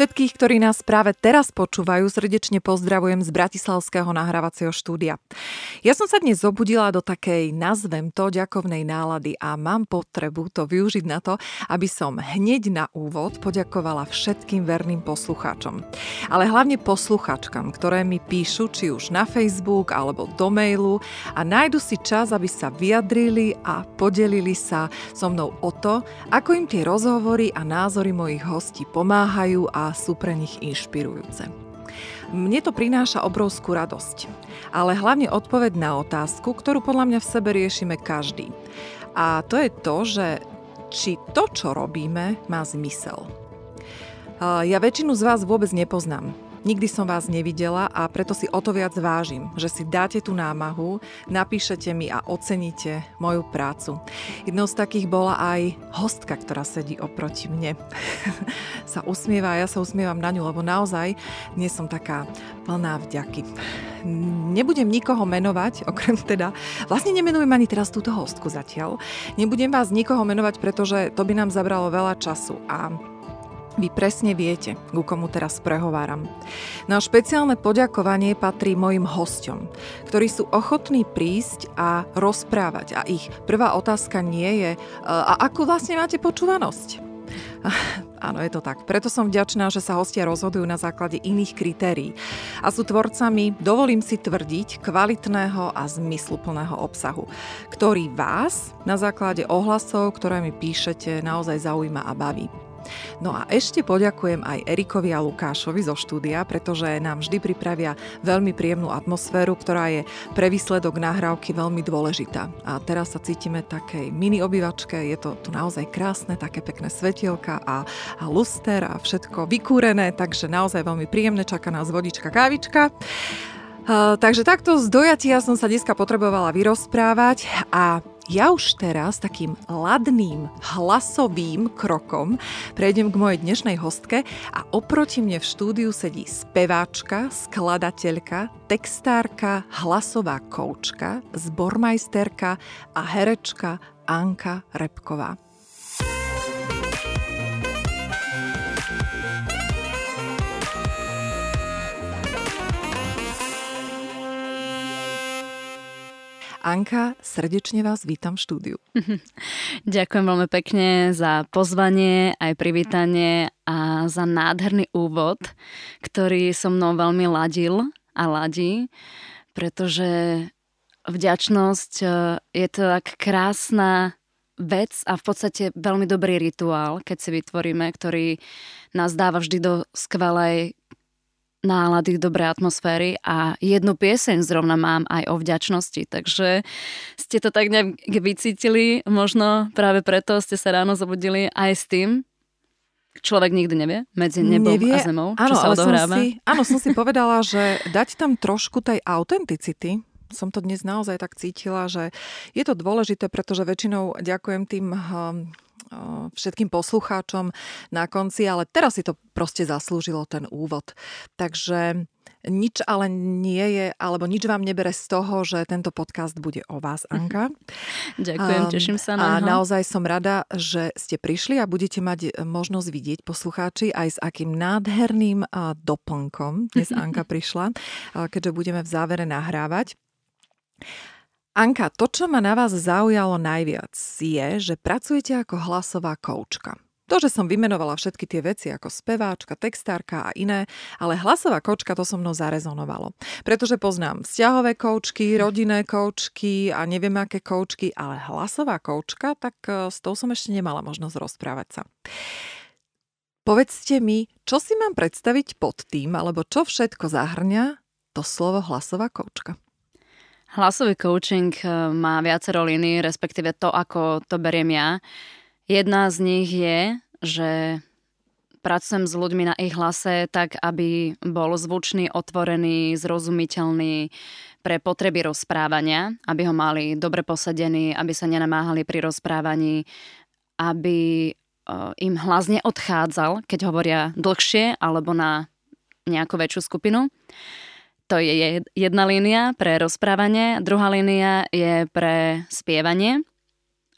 Všetkých, ktorí nás práve teraz počúvajú, srdečne pozdravujem z Bratislavského nahrávacieho štúdia. Ja som sa dnes zobudila do takej, nazvem to, ďakovnej nálady a mám potrebu to využiť na to, aby som hneď na úvod poďakovala všetkým verným poslucháčom. Ale hlavne poslucháčkam, ktoré mi píšu či už na Facebook alebo do mailu a nájdu si čas, aby sa vyjadrili a podelili sa so mnou o to, ako im tie rozhovory a názory mojich hostí pomáhajú a a sú pre nich inšpirujúce. Mne to prináša obrovskú radosť, ale hlavne odpoveď na otázku, ktorú podľa mňa v sebe riešime každý. A to je to, že či to, čo robíme, má zmysel. Ja väčšinu z vás vôbec nepoznám. Nikdy som vás nevidela a preto si o to viac vážim, že si dáte tú námahu, napíšete mi a oceníte moju prácu. Jednou z takých bola aj hostka, ktorá sedí oproti mne. sa usmieva a ja sa usmievam na ňu, lebo naozaj dnes som taká plná vďaky. Nebudem nikoho menovať, okrem teda, vlastne nemenujem ani teraz túto hostku zatiaľ. Nebudem vás nikoho menovať, pretože to by nám zabralo veľa času a vy presne viete, ku komu teraz prehováram. Na špeciálne poďakovanie patrí mojim hosťom, ktorí sú ochotní prísť a rozprávať. A ich prvá otázka nie je, a ako vlastne máte počúvanosť? Áno, je to tak. Preto som vďačná, že sa hostia rozhodujú na základe iných kritérií a sú tvorcami, dovolím si tvrdiť, kvalitného a zmysluplného obsahu, ktorý vás na základe ohlasov, ktoré mi píšete, naozaj zaujíma a baví. No a ešte poďakujem aj Erikovi a Lukášovi zo štúdia, pretože nám vždy pripravia veľmi príjemnú atmosféru, ktorá je pre výsledok nahrávky veľmi dôležitá. A teraz sa cítime takej mini obývačke, je to tu naozaj krásne, také pekné svetielka a, a luster a všetko vykúrené, takže naozaj veľmi príjemné, čaká nás vodička, kávička. Uh, takže takto z dojatia som sa dneska potrebovala vyrozprávať a ja už teraz takým ladným hlasovým krokom prejdem k mojej dnešnej hostke a oproti mne v štúdiu sedí speváčka, skladateľka, textárka, hlasová koučka, zbormajsterka a herečka Anka Repková. Anka, srdečne vás vítam v štúdiu. Ďakujem veľmi pekne za pozvanie, aj privítanie a za nádherný úvod, ktorý so mnou veľmi ladil a ladí, pretože vďačnosť e, je to tak krásna vec a v podstate veľmi dobrý rituál, keď si vytvoríme, ktorý nás dáva vždy do skvelej nálady, dobré atmosféry a jednu pieseň zrovna mám aj o vďačnosti, takže ste to tak nejak vycítili, možno práve preto ste sa ráno zobudili aj s tým, Človek nikdy nevie medzi nebom nevie, a zemou, čo áno, sa odohráva. Som si, áno, som si povedala, že dať tam trošku tej autenticity, som to dnes naozaj tak cítila, že je to dôležité, pretože väčšinou ďakujem tým hm, všetkým poslucháčom na konci, ale teraz si to proste zaslúžilo ten úvod. Takže nič ale nie je, alebo nič vám nebere z toho, že tento podcast bude o vás, Anka. Ďakujem, um, teším sa na A naozaj som rada, že ste prišli a budete mať možnosť vidieť poslucháči aj s akým nádherným doplnkom dnes Anka prišla, keďže budeme v závere nahrávať. Anka, to, čo ma na vás zaujalo najviac, je, že pracujete ako hlasová koučka. To, že som vymenovala všetky tie veci ako speváčka, textárka a iné, ale hlasová koučka to so mnou zarezonovalo. Pretože poznám vzťahové koučky, rodinné koučky a neviem aké koučky, ale hlasová koučka, tak e, s tou som ešte nemala možnosť rozprávať sa. Povedzte mi, čo si mám predstaviť pod tým, alebo čo všetko zahrňa to slovo hlasová koučka? Hlasový coaching eh, má viacero líny, respektíve to, ako to beriem ja. Jedna z nich je, že pracujem s ľuďmi na ich hlase tak, aby bol zvučný, otvorený, zrozumiteľný pre potreby rozprávania, aby ho mali dobre posadený, aby sa nenamáhali pri rozprávaní, aby eh, im hlas neodchádzal, keď hovoria dlhšie alebo na nejakú väčšiu skupinu. To je jedna línia pre rozprávanie, druhá línia je pre spievanie,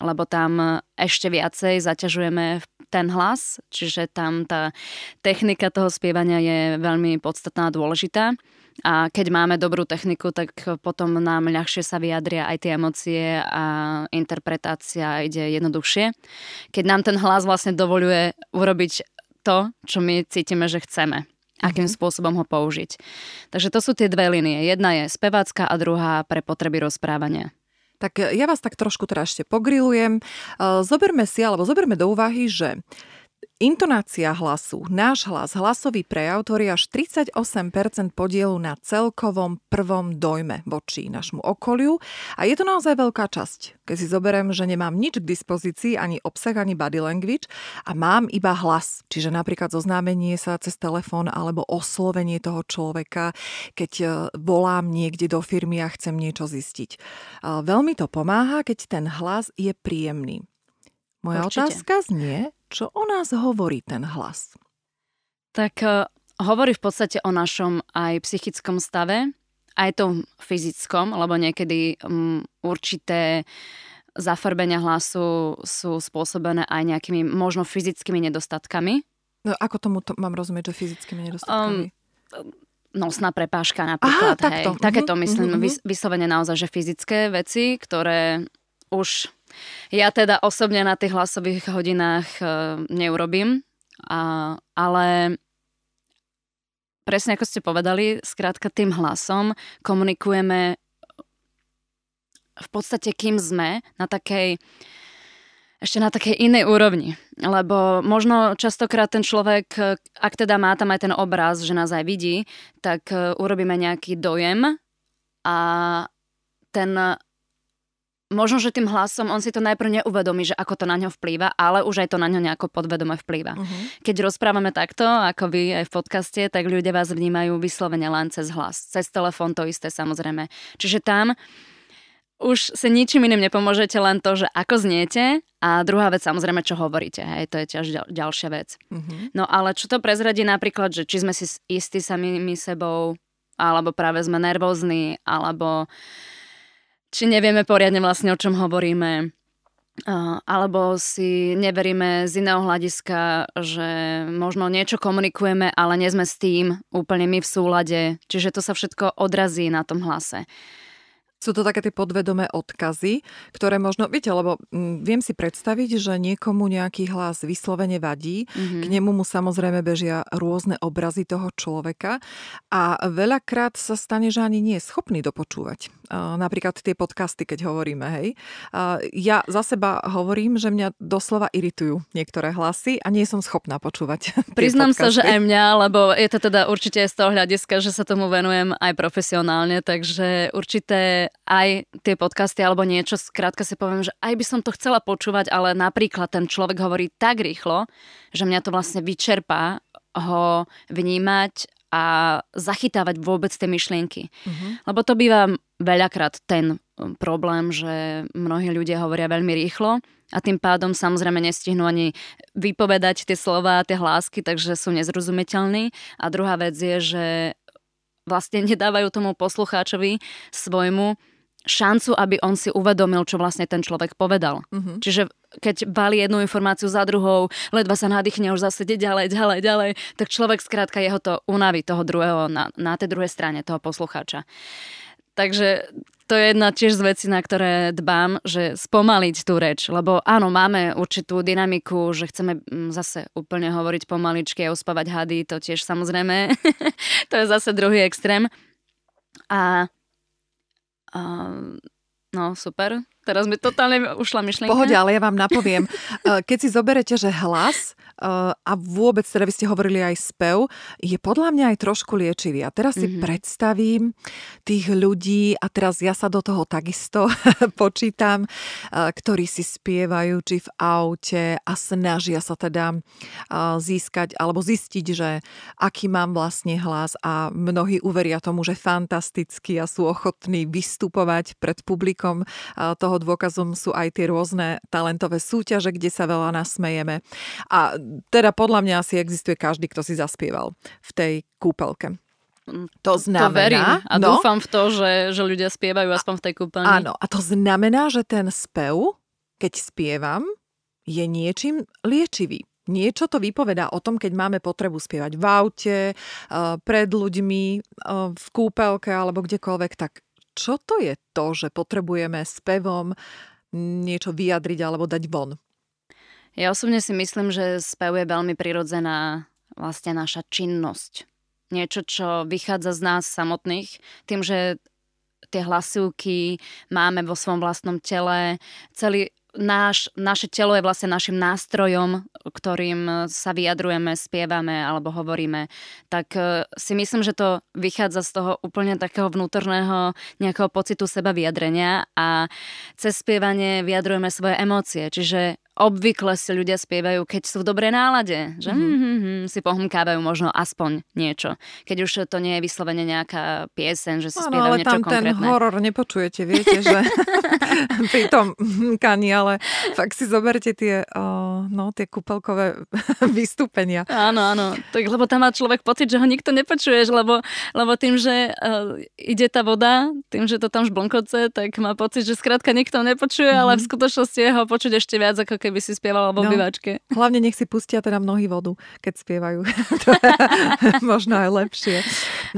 lebo tam ešte viacej zaťažujeme ten hlas, čiže tam tá technika toho spievania je veľmi podstatná a dôležitá. A keď máme dobrú techniku, tak potom nám ľahšie sa vyjadria aj tie emócie a interpretácia ide jednoduchšie. Keď nám ten hlas vlastne dovoluje urobiť to, čo my cítime, že chceme akým mm-hmm. spôsobom ho použiť. Takže to sú tie dve linie. Jedna je spevácka a druhá pre potreby rozprávania. Tak ja vás tak trošku teraz ešte pogrilujem. Zoberme si, alebo zoberme do úvahy, že Intonácia hlasu, náš hlas, hlasový prejav tvorí až 38% podielu na celkovom prvom dojme voči našmu okoliu a je to naozaj veľká časť. Keď si zoberiem, že nemám nič k dispozícii, ani obsah, ani body language a mám iba hlas, čiže napríklad zoznámenie sa cez telefón alebo oslovenie toho človeka, keď e, volám niekde do firmy a chcem niečo zistiť. Veľmi to pomáha, keď ten hlas je príjemný. Moja Určite. otázka znie, čo o nás hovorí ten hlas? Tak uh, hovorí v podstate o našom aj psychickom stave, aj tom fyzickom, lebo niekedy um, určité zafarbenia hlasu sú spôsobené aj nejakými možno fyzickými nedostatkami. No ako tomu to mám rozumieť, že fyzickými nedostatkami? Um, nosná prepážka napríklad. Aha, hej. Takto. Takéto mhm, myslím, mm-hmm. vyslovene naozaj, že fyzické veci, ktoré už ja teda osobne na tých hlasových hodinách e, neurobím, a, ale presne ako ste povedali, skrátka tým hlasom komunikujeme v podstate kým sme na takej ešte na takej inej úrovni. Lebo možno častokrát ten človek, ak teda má tam aj ten obraz, že nás aj vidí, tak e, urobíme nejaký dojem a ten možno, že tým hlasom on si to najprv neuvedomí, že ako to na ňo vplýva, ale už aj to na ňo nejako podvedome vplýva. Uh-huh. Keď rozprávame takto, ako vy aj v podcaste, tak ľudia vás vnímajú vyslovene len cez hlas. Cez telefón to isté samozrejme. Čiže tam už sa ničím iným nepomôžete, len to, že ako zniete a druhá vec samozrejme, čo hovoríte. Hej, to je tiež ďal, ďalšia vec. Uh-huh. No ale čo to prezradí napríklad, že či sme si istí samými sebou, alebo práve sme nervózni, alebo či nevieme poriadne vlastne, o čom hovoríme, alebo si neveríme z iného hľadiska, že možno niečo komunikujeme, ale nie sme s tým úplne my v súlade. Čiže to sa všetko odrazí na tom hlase. Sú to také tie podvedomé odkazy, ktoré možno, viete, lebo m, mm, viem si predstaviť, že niekomu nejaký hlas vyslovene vadí, mm-hmm. k nemu mu samozrejme bežia rôzne obrazy toho človeka a veľakrát sa stane, že ani nie je schopný dopočúvať. Napríklad tie podcasty, keď hovoríme, hej. Ja za seba hovorím, že mňa doslova iritujú niektoré hlasy a nie som schopná počúvať. Priznám sa, že aj mňa, lebo je to teda určite z toho hľadiska, že sa tomu venujem aj profesionálne, takže určité aj tie podcasty alebo niečo, skrátka si poviem, že aj by som to chcela počúvať, ale napríklad ten človek hovorí tak rýchlo, že mňa to vlastne vyčerpá ho vnímať a zachytávať vôbec tie myšlienky. Uh-huh. Lebo to býva veľakrát ten um, problém, že mnohí ľudia hovoria veľmi rýchlo a tým pádom samozrejme nestihnú ani vypovedať tie slova, tie hlásky, takže sú nezrozumiteľní. A druhá vec je, že vlastne nedávajú tomu poslucháčovi svojmu šancu, aby on si uvedomil, čo vlastne ten človek povedal. Uh-huh. Čiže keď balí jednu informáciu za druhou, ledva sa nadýchne, už zase ide ďalej, ďalej, ďalej, tak človek skrátka jeho to unaví toho druhého na, na tej druhej strane toho poslucháča. Takže to je jedna tiež z vecí, na ktoré dbám, že spomaliť tú reč, lebo áno, máme určitú dynamiku, že chceme mm, zase úplne hovoriť pomaličky a uspávať hady, to tiež samozrejme, to je zase druhý extrém. A, a no super, teraz mi totálne ušla myšlienka. Pohode, ale ja vám napoviem. Keď si zoberete, že hlas a vôbec, teda vy ste hovorili aj spev, je podľa mňa aj trošku liečivý. A teraz si mm-hmm. predstavím tých ľudí, a teraz ja sa do toho takisto počítam, ktorí si spievajú či v aute a snažia sa teda získať alebo zistiť, že aký mám vlastne hlas a mnohí uveria tomu, že fantasticky a sú ochotní vystupovať pred publikom. Toho dôkazom sú aj tie rôzne talentové súťaže, kde sa veľa nasmejeme. A teda podľa mňa asi existuje každý, kto si zaspieval v tej kúpelke. Mm, to znamená... To verím a no, dúfam v to, že, že ľudia spievajú aspoň v tej kúpeľni. Áno, a to znamená, že ten spev, keď spievam, je niečím liečivý. Niečo to vypovedá o tom, keď máme potrebu spievať v aute, eh, pred ľuďmi, eh, v kúpelke alebo kdekoľvek, tak čo to je to, že potrebujeme spevom niečo vyjadriť alebo dať von? Ja osobne si myslím, že spev je veľmi prirodzená vlastne naša činnosť. Niečo, čo vychádza z nás samotných, tým, že tie hlasivky máme vo svojom vlastnom tele, celý, náš, naše telo je vlastne našim nástrojom, ktorým sa vyjadrujeme, spievame alebo hovoríme, tak e, si myslím, že to vychádza z toho úplne takého vnútorného nejakého pocitu seba vyjadrenia a cez spievanie vyjadrujeme svoje emócie. Čiže obvykle si ľudia spievajú, keď sú v dobrej nálade, že mm-hmm. si pohmkávajú možno aspoň niečo. Keď už to nie je vyslovene nejaká piesen, že si ano, spievajú ale niečo tam konkrétne. ten horor nepočujete, viete, že pri tom kani, ale fakt si zoberte tie, uh, no, tie kúpelkové vystúpenia. Áno, áno, tak, lebo tam má človek pocit, že ho nikto nepočuješ, lebo, lebo tým, že uh, ide tá voda, tým, že to tam žblnkoce, tak má pocit, že skrátka nikto nepočuje, mm-hmm. ale v skutočnosti je ho počuť ešte viac ako keby si spievala vo no, obývačke. Hlavne nech si pustia teda mnohí vodu, keď spievajú. to je možno aj lepšie.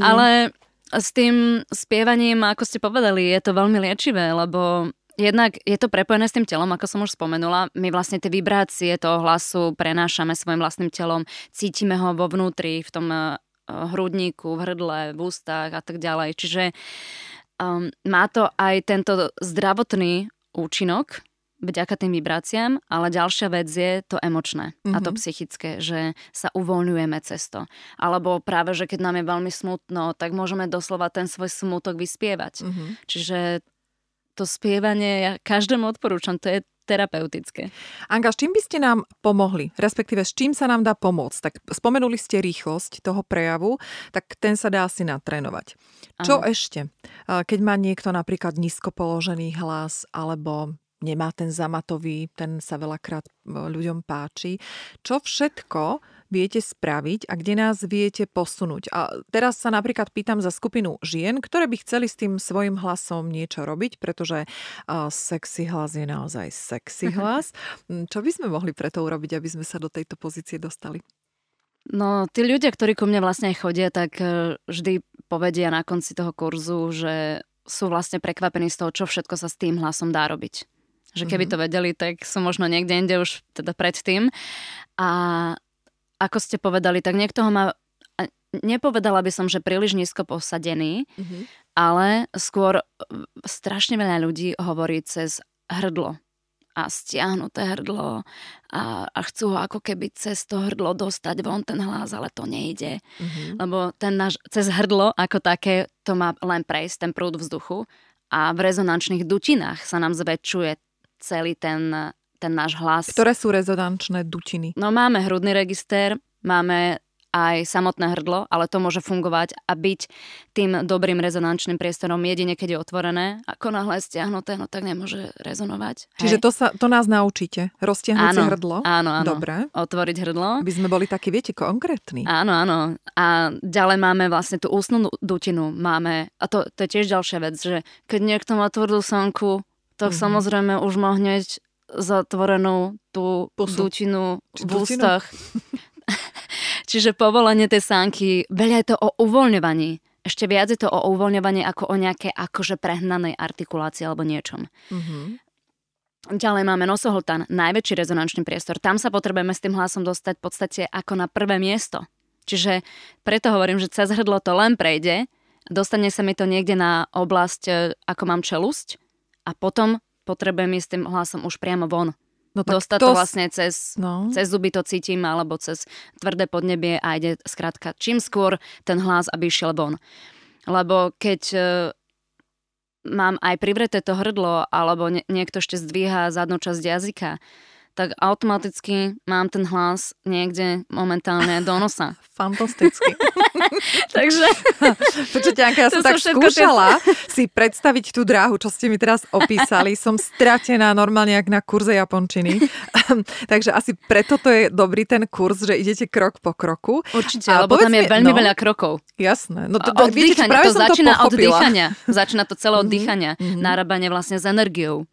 No. Ale s tým spievaním, ako ste povedali, je to veľmi liečivé, lebo Jednak je to prepojené s tým telom, ako som už spomenula. My vlastne tie vibrácie toho hlasu prenášame svojim vlastným telom, cítime ho vo vnútri, v tom uh, hrudníku, v hrdle, v ústach a tak ďalej. Čiže um, má to aj tento zdravotný účinok, vďaka tým vibráciám, ale ďalšia vec je to emočné mm-hmm. a to mhm. psychické, že sa uvoľňujeme cez to. Alebo práve, že keď nám je veľmi smutno, tak môžeme doslova ten svoj smutok vyspievať. Mm-hmm. Čiže to spievanie ja každému odporúčam, to je terapeutické. Anga, s čím by ste nám pomohli? Respektíve, s čím sa nám dá pomôcť? Tak spomenuli ste rýchlosť toho prejavu, tak ten sa dá asi natrénovať. Čo Aha. ešte? Keď má niekto napríklad nízko položený hlas alebo nemá ten zamatový, ten sa veľakrát e, ľuďom páči. Čo všetko viete spraviť a kde nás viete posunúť? A teraz sa napríklad pýtam za skupinu žien, ktoré by chceli s tým svojim hlasom niečo robiť, pretože uh, sexy hlas je naozaj sexy hlas. Mm, čo by sme mohli preto urobiť, aby sme sa do tejto pozície dostali? No, tí ľudia, ktorí ku mne vlastne chodia, tak e, vždy povedia na konci toho kurzu, že sú vlastne prekvapení z toho, čo všetko sa s tým hlasom dá robiť. Že keby mhm. to vedeli, tak sú možno niekde inde už teda predtým. A ako ste povedali, tak niekto ho má nepovedala by som, že príliš nízko posadený, mm-hmm. ale skôr strašne veľa ľudí hovorí cez hrdlo a stiahnuté hrdlo a, a chcú ho ako keby cez to hrdlo dostať von ten hlas, ale to nejde. Mm-hmm. Lebo ten náš, cez hrdlo ako také to má len prejsť, ten prúd vzduchu a v rezonančných dutinách sa nám zväčšuje celý ten, ten náš hlas. Ktoré sú rezonančné dutiny? No máme hrudný register, máme aj samotné hrdlo, ale to môže fungovať a byť tým dobrým rezonančným priestorom jedine, keď je otvorené. Ako náhle je stiahnuté, no tak nemôže rezonovať. Čiže to, sa, to nás naučíte? Roztiahnuť áno, si hrdlo? Áno, áno. Dobre. Otvoriť hrdlo. Aby sme boli takí, viete, konkrétni. Áno, áno. A ďalej máme vlastne tú ústnu dutinu. Máme, a to, to je tiež ďalšia vec, že keď niekto má tvrdú slnku, tak mm-hmm. samozrejme už má hneď zatvorenú tú dutinu v ústach. Čiže povolenie tej sánky, veľa je to o uvoľňovaní. Ešte viac je to o uvoľňovaní ako o nejakej akože prehnanej artikulácii alebo niečom. Mm-hmm. Ďalej máme nosohltan, najväčší rezonančný priestor. Tam sa potrebujeme s tým hlasom dostať v podstate ako na prvé miesto. Čiže preto hovorím, že cez hrdlo to len prejde, dostane sa mi to niekde na oblasť, e, ako mám čelusť a potom potrebujem ísť tým hlasom už priamo von. No Dostať to, to vlastne cez, no. cez zuby to cítim alebo cez tvrdé podnebie a ide skrátka čím skôr ten hlas, aby išiel von. Lebo keď e, mám aj privreté to hrdlo alebo nie, niekto ešte zdvíha zadnú časť jazyka, tak automaticky mám ten hlas niekde momentálne do nosa. Fantasticky. Takže... Počujte, Anka, ja som tak skúšala tie... si predstaviť tú dráhu, čo ste mi teraz opísali. Som stratená normálne jak na kurze japončiny. Takže asi preto to je dobrý ten kurz, že idete krok po kroku. Určite, a lebo tam je veľmi no, veľa krokov. Jasné. No to, to, viete, to začína to od dýchania. Začína to celé od mm-hmm. dýchania. Mm-hmm. Nárábanie vlastne s energiou.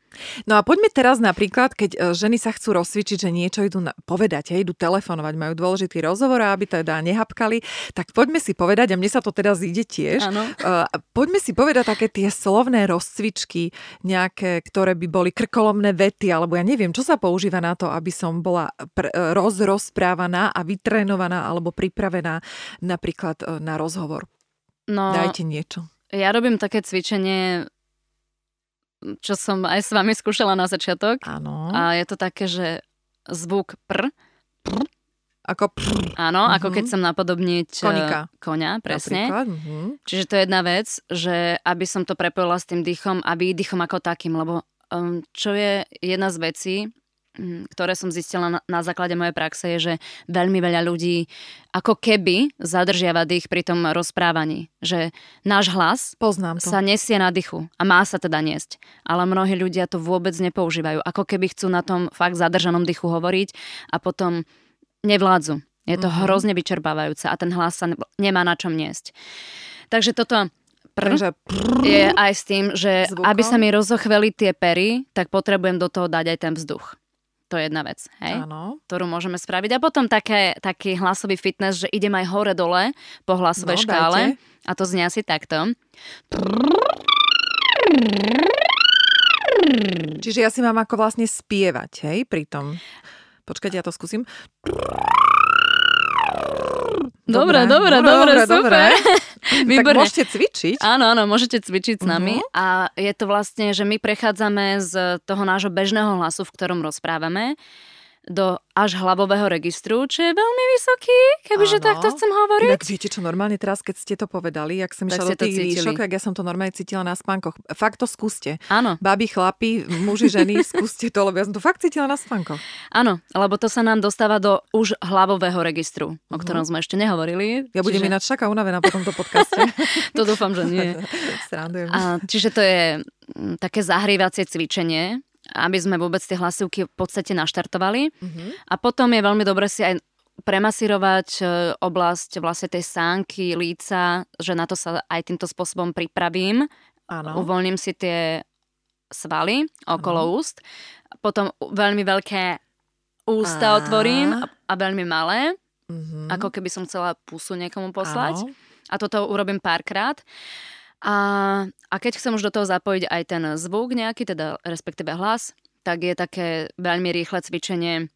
No a poďme teraz napríklad, keď e, ženy sa chcú rozcvičiť, že niečo idú povedať, hej, idú telefonovať, majú dôležitý rozhovor, aby teda nehapkali, tak poďme si povedať, a mne sa to teraz ide tiež, uh, poďme si povedať také tie slovné rozcvičky, nejaké, ktoré by boli krkolomné vety, alebo ja neviem, čo sa používa na to, aby som bola pr- e, roz, rozprávaná a vytrénovaná alebo pripravená napríklad na rozhovor. No, Dajte niečo. Ja robím také cvičenie čo som aj s vami skúšala na začiatok. Áno. A je to také, že zvuk pr, pr ako pr. Áno, uh-huh. ako keď som napodobniť e, Konika. konia, presne. Uh-huh. Čiže to je jedna vec, že aby som to prepojila s tým dýchom a výdychom ako takým, lebo um, čo je jedna z vecí, ktoré som zistila na, základe mojej praxe, je, že veľmi veľa ľudí ako keby zadržiava dých pri tom rozprávaní. Že náš hlas Poznám to. sa nesie na dychu a má sa teda niesť. Ale mnohí ľudia to vôbec nepoužívajú. Ako keby chcú na tom fakt zadržanom dychu hovoriť a potom nevládzu. Je to uh-huh. hrozne vyčerpávajúce a ten hlas sa nemá na čom niesť. Takže toto pr, Takže pr, je aj s tým, že zvukom. aby sa mi rozochveli tie pery, tak potrebujem do toho dať aj ten vzduch. To je jedna vec, hej? Áno. Ktorú môžeme spraviť. A potom také, taký hlasový fitness, že idem aj hore-dole po hlasovej no, škále. Dajte. A to znie asi takto. Čiže ja si mám ako vlastne spievať, hej, pri tom. Počkajte, ja to skúsim. Dobre, dobre, dobre, super. Výborne. Tak môžete cvičiť. Áno, áno, môžete cvičiť s nami. Uh-huh. A je to vlastne, že my prechádzame z toho nášho bežného hlasu, v ktorom rozprávame, do až hlavového registru, čo je veľmi vysoký, kebyže takto chcem hovoriť. Inak viete čo, normálne teraz, keď ste to povedali, jak som išla do tých výšok, tak ja som to normálne cítila na spánkoch. Fakt to skúste. Áno. Babi, chlapi, muži, ženy, skúste to, lebo ja som to fakt cítila na spánkoch. Áno, lebo to sa nám dostáva do už hlavového registru, o mhm. ktorom sme ešte nehovorili. Ja budem čiže... ináč taká unavená po tomto podcaste. to dúfam, že nie. A, čiže to je mm, také zahrievacie cvičenie, aby sme vôbec tie hlasivky v podstate naštartovali. Mm-hmm. A potom je veľmi dobre si aj premasírovať e, oblasť vlastne tej sánky, líca, že na to sa aj týmto spôsobom pripravím. Áno. Uvoľním si tie svaly okolo ano. úst. Potom veľmi veľké ústa a... otvorím a, veľmi malé. Mm-hmm. Ako keby som chcela pusu niekomu poslať. Ano. A toto urobím párkrát. A, a keď chcem už do toho zapojiť aj ten zvuk nejaký, teda respektíve hlas, tak je také veľmi rýchle cvičenie,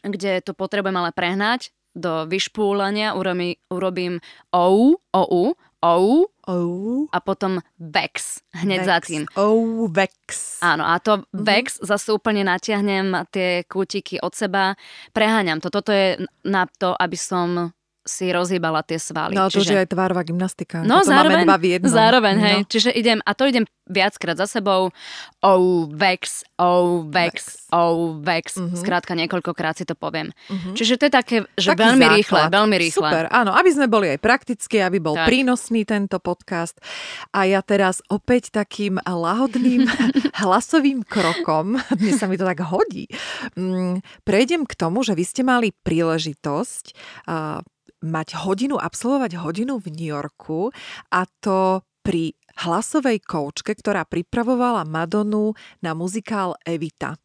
kde to potrebujem ale prehnať do vyšpúlania, urobím, urobím OU, OU, OU, OU a potom VEX hneď vex. za tým. OU, VEX. Áno, a to mm-hmm. VEX zase úplne natiahnem tie kútiky od seba, preháňam to. Toto je na to, aby som si rozhýbala tie svaly. No to Čiže... je aj tvárová gymnastika. No Toto zároveň, máme dva v jednom. zároveň, hej. No. Čiže idem, a to idem viackrát za sebou. Oh, vex, oh, vex, vex. oh, vex. Uh-huh. Skrátka niekoľkokrát si to poviem. Uh-huh. Čiže to je také, že Taký veľmi základ. rýchle, veľmi rýchle. Super, áno, aby sme boli aj praktickí, aby bol tak. prínosný tento podcast. A ja teraz opäť takým lahodným hlasovým krokom, dnes sa mi to tak hodí, mm, prejdem k tomu, že vy ste mali príležitosť mať hodinu, absolvovať hodinu v New Yorku a to pri hlasovej koučke, ktorá pripravovala Madonu na muzikál Evita.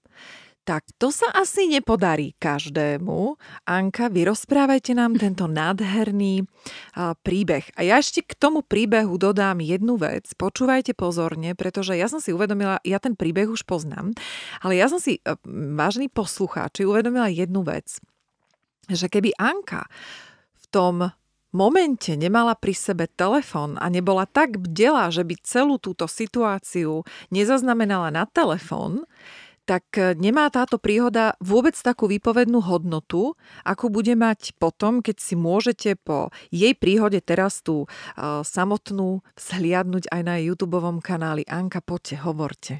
Tak to sa asi nepodarí každému. Anka, vy rozprávajte nám tento nádherný uh, príbeh. A ja ešte k tomu príbehu dodám jednu vec. Počúvajte pozorne, pretože ja som si uvedomila, ja ten príbeh už poznám, ale ja som si, uh, vážení poslucháči, uvedomila jednu vec. Že keby Anka tom momente nemala pri sebe telefón a nebola tak bdela, že by celú túto situáciu nezaznamenala na telefón, tak e, nemá táto príhoda vôbec takú výpovednú hodnotu, ako bude mať potom, keď si môžete po jej príhode teraz tú uh, samotnú vzhliadnúť aj na YouTube kanáli. Anka, poďte, hovorte.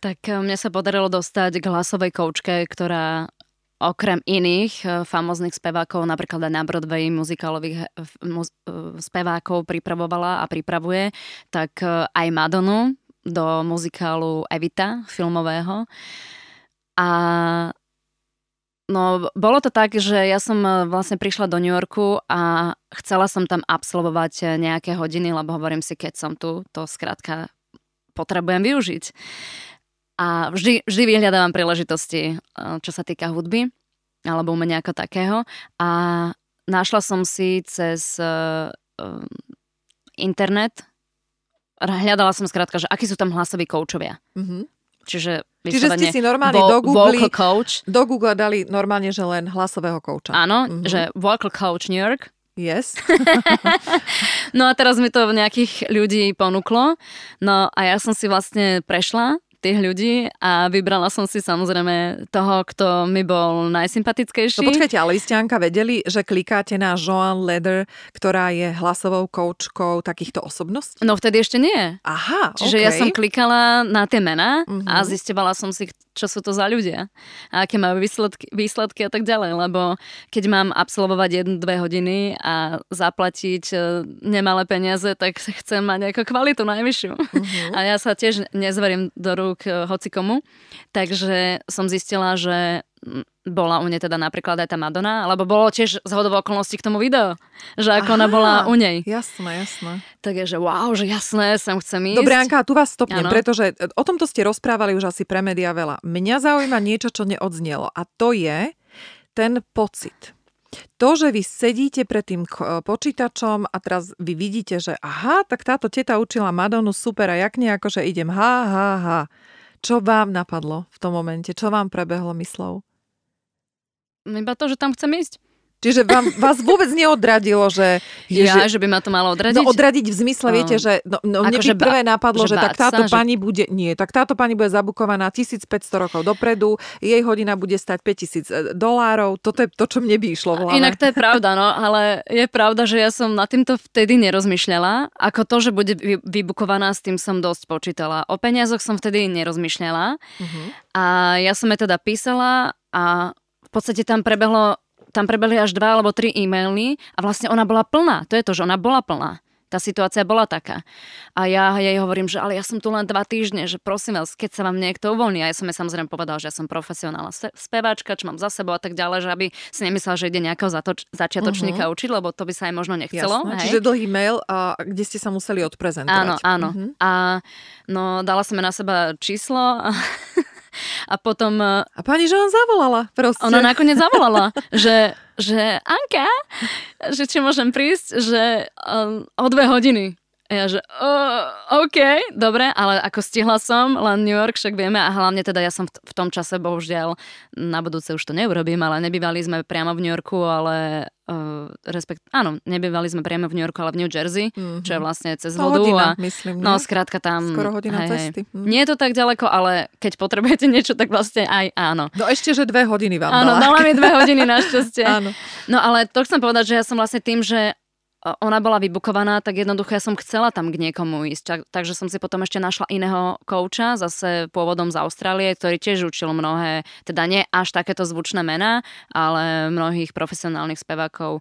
Tak e, mne sa podarilo dostať k hlasovej koučke, ktorá okrem iných e, famozných spevákov, napríklad aj na Broadway muzikálových e, e, spevákov pripravovala a pripravuje, tak aj Madonu do muzikálu Evita filmového. A No, bolo to tak, že ja som vlastne prišla do New Yorku a chcela som tam absolvovať nejaké hodiny, lebo hovorím si, keď som tu, to skrátka potrebujem využiť. A vždy, vždy vyhľadávam príležitosti, eh, čo sa týka hudby alebo umenia ako takého. A našla som si cez uh, internet, hľadala som skrátka, že akí sú tam hlasoví koučovia. Mm-hmm. Čiže, Čiže ste si normálne vo, do, Google, coach. do Google dali normálne, že len hlasového kouča. Áno, mm-hmm. že vocal coach New York. Yes. no a teraz mi to nejakých ľudí ponúklo. No a ja som si vlastne prešla tých ľudí a vybrala som si samozrejme toho, kto mi bol najsympatickejší. No počkajte, ale vy ste Anka vedeli, že klikáte na Joan Leder, ktorá je hlasovou koučkou takýchto osobností? No vtedy ešte nie. Aha, Čiže okay. ja som klikala na tie mená uh-huh. a mhm. zistovala som si, čo sú to za ľudia a aké majú výsledky, výsledky a tak ďalej, lebo keď mám absolvovať jednu, dve hodiny a zaplatiť e, nemalé peniaze, tak chcem mať nejakú kvalitu najvyššiu. Uh-huh. A ja sa tiež nezverím do rúk e, hocikomu, takže som zistila, že bola u nej teda napríklad aj tá Madonna, alebo bolo tiež z hodov okolností k tomu video, že ako Aha, ona bola u nej. Jasné, jasné. Takže wow, že jasné, sem chcem ísť. Dobre, Anka, tu vás stopnem, ano. pretože o tomto ste rozprávali už asi pre média veľa. Mňa zaujíma niečo, čo neodznelo a to je ten pocit. To, že vy sedíte pred tým počítačom a teraz vy vidíte, že aha, tak táto teta učila Madonu super a jak nejako, že idem ha, ha, ha. Čo vám napadlo v tom momente? Čo vám prebehlo myslou? Iba to, že tam chcem ísť. Čiže vám, vás vôbec neodradilo, že... Je, ja, že, že by ma to malo odradiť? No odradiť v zmysle, viete, že no, no mne by prvé napadlo, že, že tak táto sa, pani že... bude... Nie, tak táto pani bude zabukovaná 1500 rokov dopredu, jej hodina bude stať 5000 e, dolárov, toto je to, čo mne by išlo v hlave. Inak to je pravda, no, ale je pravda, že ja som na týmto vtedy nerozmýšľala, ako to, že bude vybukovaná, s tým som dosť počítala. O peniazoch som vtedy nerozmýšľala uh-huh. a ja som jej teda písala a v podstate tam prebehlo, tam prebehli až dva alebo tri e-maily a vlastne ona bola plná. To je to, že ona bola plná. Tá situácia bola taká. A ja jej hovorím, že ale ja som tu len dva týždne, že prosím vás, keď sa vám niekto uvoľní. A ja som jej samozrejme povedal, že ja som profesionálna speváčka, čo mám za sebou a tak ďalej, že aby si nemyslela, že ide nejakého zatoč- začiatočníka uh-huh. učiť, lebo to by sa aj možno nechcelo. Jasné. Hej? Čiže dlhý mail, a, kde ste sa museli odprezentovať. Áno, áno. Uh-huh. A no, dala som na seba číslo a a potom... E, a pani Žohan zavolala proste. Ona nakoniec zavolala, že, že Anka, že či môžem prísť, že um, o dve hodiny. A ja, že uh, OK, dobre, ale ako stihla som len New York, však vieme a hlavne teda ja som v, v tom čase bohužiaľ na budúce už to neurobím, ale nebývali sme priamo v New Yorku, ale uh, respekt, áno, nebývali sme priamo v New Yorku, ale v New Jersey, mm-hmm. čo je vlastne cez to vodu. Hodina, a, myslím, no, skrátka tam... Skoro hodina hej, cesty. Hej. Mm. Nie je to tak ďaleko, ale keď potrebujete niečo, tak vlastne aj áno. No ešte, že dve hodiny vám Áno, dala mi dve hodiny našťastie. áno. No ale to chcem povedať, že ja som vlastne tým, že ona bola vybukovaná, tak jednoducho ja som chcela tam k niekomu ísť. Tak, takže som si potom ešte našla iného kouča, zase pôvodom z Austrálie, ktorý tiež učil mnohé, teda nie až takéto zvučné mená, ale mnohých profesionálnych spevákov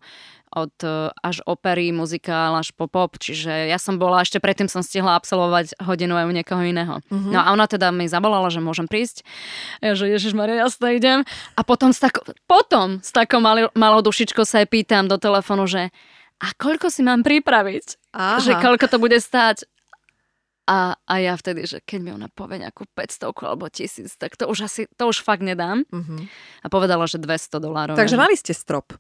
od e, až opery, muzikál, až po pop, čiže ja som bola, ešte predtým som stihla absolvovať hodinu aj u niekoho iného. Mm-hmm. No a ona teda mi zavolala, že môžem prísť. Ja, že Ježiš Maria, jasne idem. A potom s, tako, potom s takou malou, dušičkou sa aj pýtam do telefónu, že a koľko si mám pripraviť? Aha. Že koľko to bude stáť? A, a ja vtedy, že keď mi ona povie nejakú 500 alebo 1000, tak to už asi, to už fakt nedám. Uh-huh. A povedala, že 200 dolárov. Takže mali ste strop.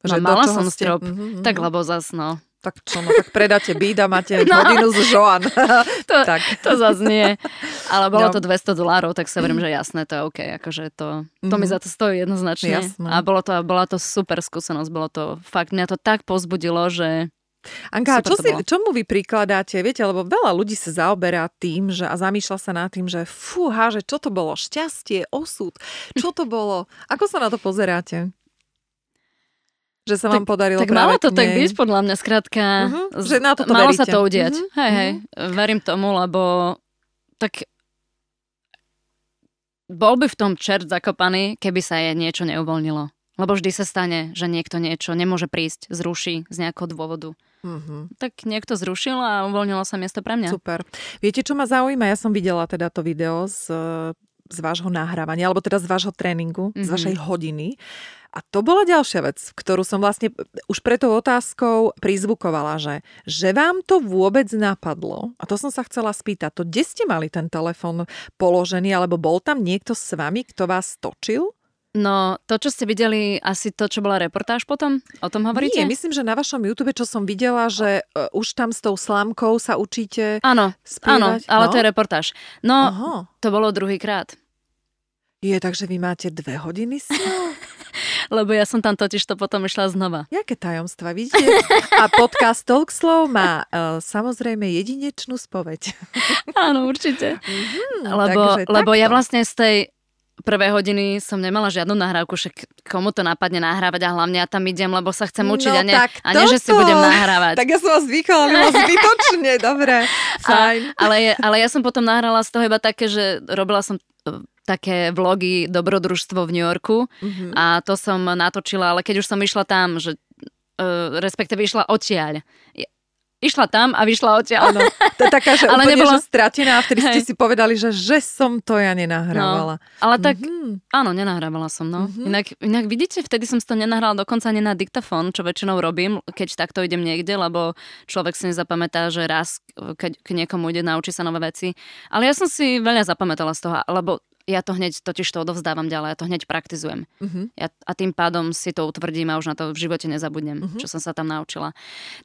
Že no, mala som ste... strop, uh-huh, uh-huh. tak lebo zas no. Tak čo, no tak predáte byt a máte no. hodinu z Joan. to, tak. to zase nie. Ale bolo no. to 200 dolárov, tak sa verím, že jasné, to je OK. Akože to, to mm-hmm. mi za to stojí jednoznačne. Jasné. A bolo to, bola to super skúsenosť. Bolo to fakt, mňa to tak pozbudilo, že Anka, čo si, čomu vy prikladáte? Viete, lebo veľa ľudí sa zaoberá tým, že a zamýšľa sa nad tým, že fúha, že čo to bolo? Šťastie, osud? Čo to bolo? Ako sa na to pozeráte? Že sa vám tak, podarilo Tak malo to tak byť, podľa mňa, skrátka. Uh-huh, že na to, to malo veríte. sa to udiať. Uh-huh, hej, hej, uh-huh. verím tomu, lebo tak bol by v tom čert zakopaný, keby sa je niečo neuvoľnilo. Lebo vždy sa stane, že niekto niečo nemôže prísť, zruší z nejakého dôvodu. Mm-hmm. Tak niekto zrušil a uvoľnilo sa miesto pre mňa. Super. Viete, čo ma zaujíma? Ja som videla teda to video z, z vášho nahrávania, alebo teda z vášho tréningu, mm-hmm. z vašej hodiny. A to bola ďalšia vec, ktorú som vlastne už pre tou otázkou prizvukovala, že, že vám to vôbec napadlo, a to som sa chcela spýtať, to kde ste mali ten telefon položený, alebo bol tam niekto s vami, kto vás točil? No, to, čo ste videli, asi to, čo bola reportáž potom? O tom hovoríte? Nie, myslím, že na vašom YouTube, čo som videla, že uh, už tam s tou slámkou sa učíte Áno, áno, ale no? to je reportáž. No, Aha. to bolo druhýkrát. Je, takže vy máte dve hodiny Lebo ja som tam totiž to potom išla znova. Jaké tajomstva, vidíte? A podcast Talkslow má uh, samozrejme jedinečnú spoveď. Áno, určite. Mm-hmm, lebo lebo ja vlastne z tej prvé hodiny som nemala žiadnu nahrávku, však komu to napadne nahrávať a hlavne ja tam idem, lebo sa chcem učiť no, a, nie, a nie, že si budem nahrávať. Tak ja som vás vychala zbytočne, dobre, fajn. A, ale, ale ja som potom nahrala z toho iba také, že robila som také vlogy Dobrodružstvo v New Yorku mm-hmm. a to som natočila, ale keď už som išla tam, že uh, respektíve išla odtiaľ išla tam a vyšla odtiaľ. Áno, to je taká, že ale úplne nebolo... že stratená a vtedy ste si povedali, že že som to ja nenahrávala. No, ale tak, mm-hmm. áno, nenahrávala som, no. Mm-hmm. Inak, inak vidíte, vtedy som si to nenahrala dokonca ani na diktafón, čo väčšinou robím, keď takto idem niekde, lebo človek si nezapamätá, že raz, keď k niekomu ide, naučí sa nové veci. Ale ja som si veľa zapamätala z toho, lebo ja to hneď totiž to odovzdávam ďalej, ja to hneď praktizujem. Uh-huh. Ja, a tým pádom si to utvrdím a už na to v živote nezabudnem, uh-huh. čo som sa tam naučila.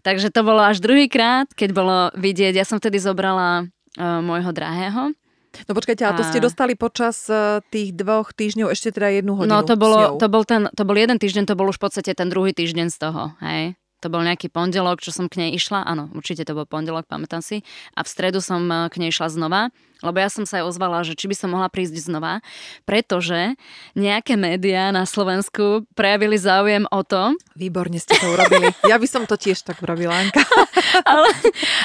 Takže to bolo až druhýkrát, keď bolo vidieť, ja som vtedy zobrala uh, môjho drahého, No počkajte, ale to ste dostali počas uh, tých dvoch týždňov ešte teda jednu hodinu No to, bolo, to, bol ten, to bol jeden týždeň, to bol už v podstate ten druhý týždeň z toho, hej to bol nejaký pondelok, čo som k nej išla, áno, určite to bol pondelok, pamätám si, a v stredu som eh, k nej išla znova lebo ja som sa aj ozvala, že či by som mohla prísť znova, pretože nejaké médiá na Slovensku prejavili záujem o to. Výborne ste to urobili. Ja by som to tiež tak urobila, Anka. Ale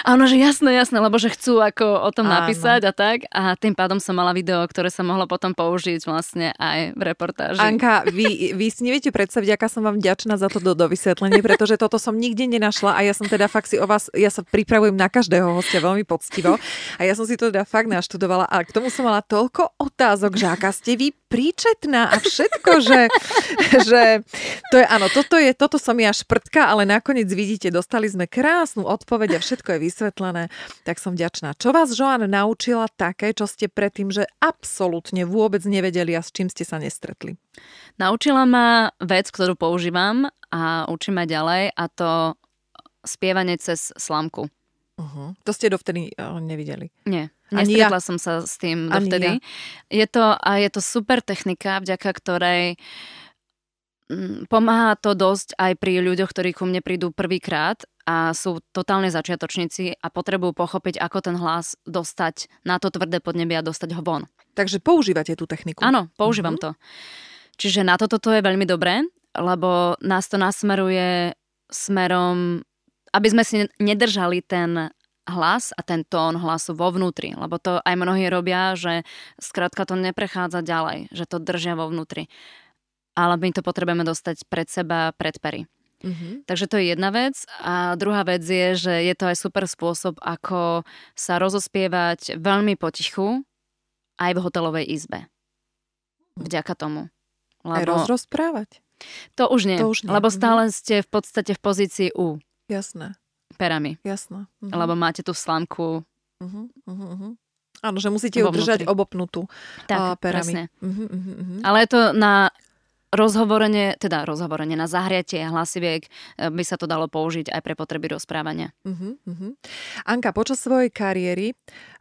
áno, že jasné, jasné, lebo že chcú ako o tom áno. napísať a tak. A tým pádom som mala video, ktoré sa mohlo potom použiť vlastne aj v reportáži. Anka, vy, vy si neviete predstaviť, aká som vám vďačná za to do, do vysvetlenie, pretože toto som nikde nenašla a ja som teda fakt si o vás, ja sa pripravujem na každého hostia veľmi poctivo a ja som si to teda fakt na naštudovala a k tomu som mala toľko otázok, že aká ste vy príčetná a všetko, že, že to je, áno, toto, je, toto som ja šprtka, ale nakoniec vidíte, dostali sme krásnu odpoveď a všetko je vysvetlené, tak som vďačná. Čo vás Joan naučila také, čo ste predtým, že absolútne vôbec nevedeli a s čím ste sa nestretli? Naučila ma vec, ktorú používam a učím aj ďalej a to spievanie cez slamku. Uh-huh. To ste dovtedy uh, nevideli? Nie. Nestretla ja. som sa s tým dovtedy. Ja. Je to, a je to super technika, vďaka ktorej mm, pomáha to dosť aj pri ľuďoch, ktorí ku mne prídu prvýkrát a sú totálne začiatočníci a potrebujú pochopiť, ako ten hlas dostať na to tvrdé podnebie a dostať ho von. Takže používate tú techniku? Áno, používam uh-huh. to. Čiže na toto to je veľmi dobré, lebo nás to nasmeruje smerom, aby sme si nedržali ten hlas a ten tón hlasu vo vnútri, lebo to aj mnohí robia, že skrátka to neprechádza ďalej, že to držia vo vnútri. Ale my to potrebujeme dostať pred seba, pred pery. Mm-hmm. Takže to je jedna vec. A druhá vec je, že je to aj super spôsob, ako sa rozospievať veľmi potichu aj v hotelovej izbe. Vďaka tomu. Lebo... Aj rozrozprávať? To už nie, to už nie. lebo stále ste v podstate v pozícii U. Jasné perami. Jasné. Uh-huh. Lebo máte tú slamku. Uh-huh, uh-huh. Áno, že musíte ju držať obopnutú tak, perami. Uh-huh, uh-huh, uh-huh. Ale je to na rozhovorenie, teda rozhovorenie na zahriatie hlasiviek e, by sa to dalo použiť aj pre potreby rozprávania. Uh-huh, uh-huh. Anka, počas svojej kariéry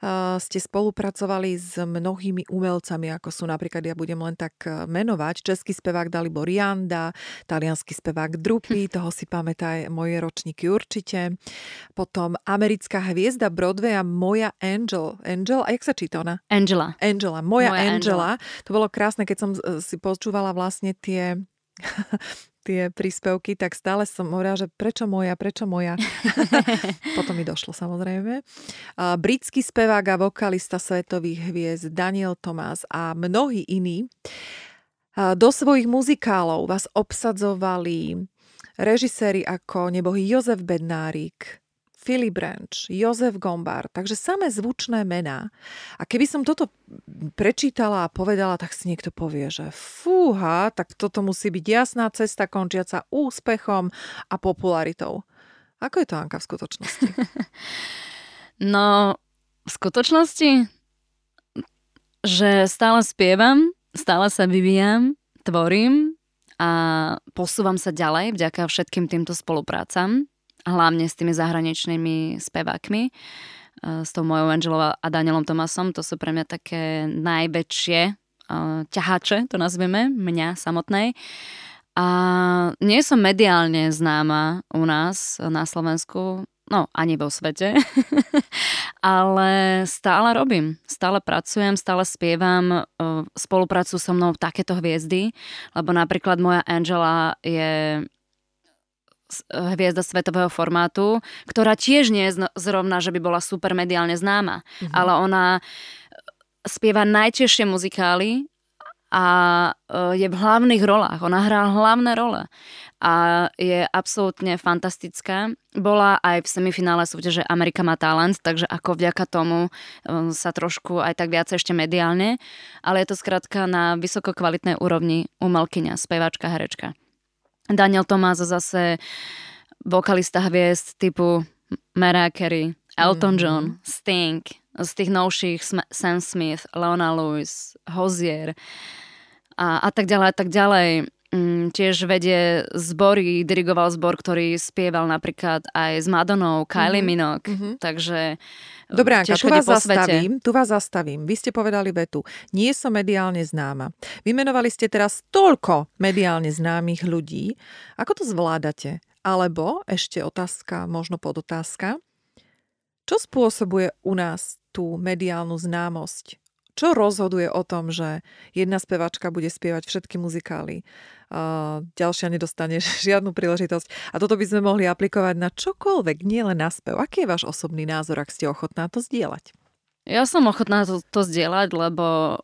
uh, ste spolupracovali s mnohými umelcami, ako sú napríklad, ja budem len tak e, menovať, český spevák Dalibor Janda, talianský spevák Drupy, hm. toho si pamätá aj moje ročníky určite. Potom americká hviezda Broadwaya Moja Angel. Angel, a jak sa číta ona? Angela. Angela. Moja, Moja Angela. Angela. To bolo krásne, keď som si počúvala vlastne tie tie príspevky, tak stále som hovorila, že prečo moja, prečo moja. Potom mi došlo samozrejme. Britský spevák a vokalista svetových hviezd Daniel Tomás a mnohí iní do svojich muzikálov vás obsadzovali režiséri ako nebohý Jozef Bednárik, Filip Branch, Jozef Gombar, takže samé zvučné mená. A keby som toto prečítala a povedala, tak si niekto povie, že fúha, tak toto musí byť jasná cesta končiaca úspechom a popularitou. Ako je to, Anka, v skutočnosti? No, v skutočnosti, že stále spievam, stále sa vyvíjam, tvorím a posúvam sa ďalej vďaka všetkým týmto spoluprácam hlavne s tými zahraničnými spevákmi, e, s tou mojou Angelou a Danielom Tomasom. To sú pre mňa také najväčšie e, ťahače, to nazvieme, mňa samotnej. A nie som mediálne známa u nás na Slovensku, no ani vo svete, ale stále robím, stále pracujem, stále spievam, e, spolupracujú so mnou takéto hviezdy, lebo napríklad moja Angela je hviezda svetového formátu, ktorá tiež nie je zrovna, že by bola super mediálne známa, mm-hmm. ale ona e, spieva najtiežšie muzikály a e, je v hlavných rolách. Ona hrá hlavné role a je absolútne fantastická. Bola aj v semifinále súťaže Amerika má talent, takže ako vďaka tomu sa trošku aj tak viac ešte mediálne, ale je to skrátka na vysokokvalitnej úrovni umelkyňa, speváčka, herečka. Daniel Tomás zase vokalista hviezd typu Mariah Carey, Elton mm-hmm. John, Sting, z tých novších Sam Smith, Leona Lewis, Hozier a, a tak ďalej a tak ďalej. Tiež vedie zbory, dirigoval zbor, ktorý spieval napríklad aj s Madonou, Kylie mm-hmm. Minogue, mm-hmm. takže Dobre, Anka, tu vás zastavím, tu vás zastavím. Vy ste povedali vetu, nie som mediálne známa. Vymenovali ste teraz toľko mediálne známych ľudí. Ako to zvládate? Alebo, ešte otázka, možno podotázka, čo spôsobuje u nás tú mediálnu známosť? Čo rozhoduje o tom, že jedna spevačka bude spievať všetky muzikály, a ďalšia nedostane žiadnu príležitosť. A toto by sme mohli aplikovať na čokoľvek, nielen na spev. Aký je váš osobný názor, ak ste ochotná to zdieľať? Ja som ochotná to, to zdieľať, lebo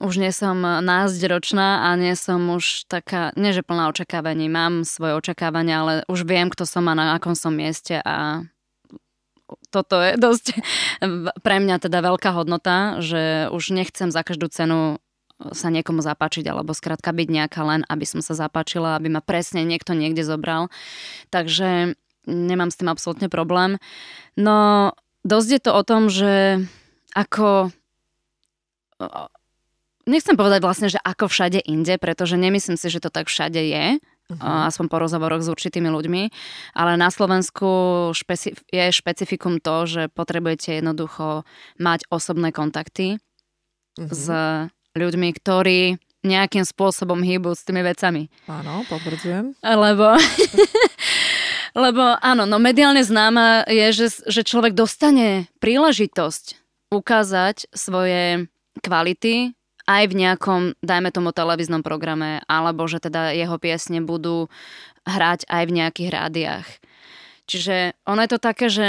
už nie som ročná a nie som už taká, nie že plná očakávaní, mám svoje očakávania, ale už viem, kto som a na akom som mieste a toto je dosť pre mňa teda veľká hodnota, že už nechcem za každú cenu sa niekomu zapáčiť, alebo skrátka byť nejaká len, aby som sa zapáčila, aby ma presne niekto niekde zobral. Takže nemám s tým absolútne problém. No, dosť je to o tom, že ako nechcem povedať vlastne, že ako všade inde, pretože nemyslím si, že to tak všade je, uh-huh. aspoň po rozhovoroch s určitými ľuďmi, ale na Slovensku špeci- je špecifikum to, že potrebujete jednoducho mať osobné kontakty uh-huh. s ľuďmi, ktorí nejakým spôsobom hýbu s tými vecami. Áno, potvrdzujem. Lebo... Lebo áno, no mediálne známa je, že, že človek dostane príležitosť ukázať svoje kvality aj v nejakom, dajme tomu, televíznom programe, alebo že teda jeho piesne budú hrať aj v nejakých rádiách. Čiže ono je to také, že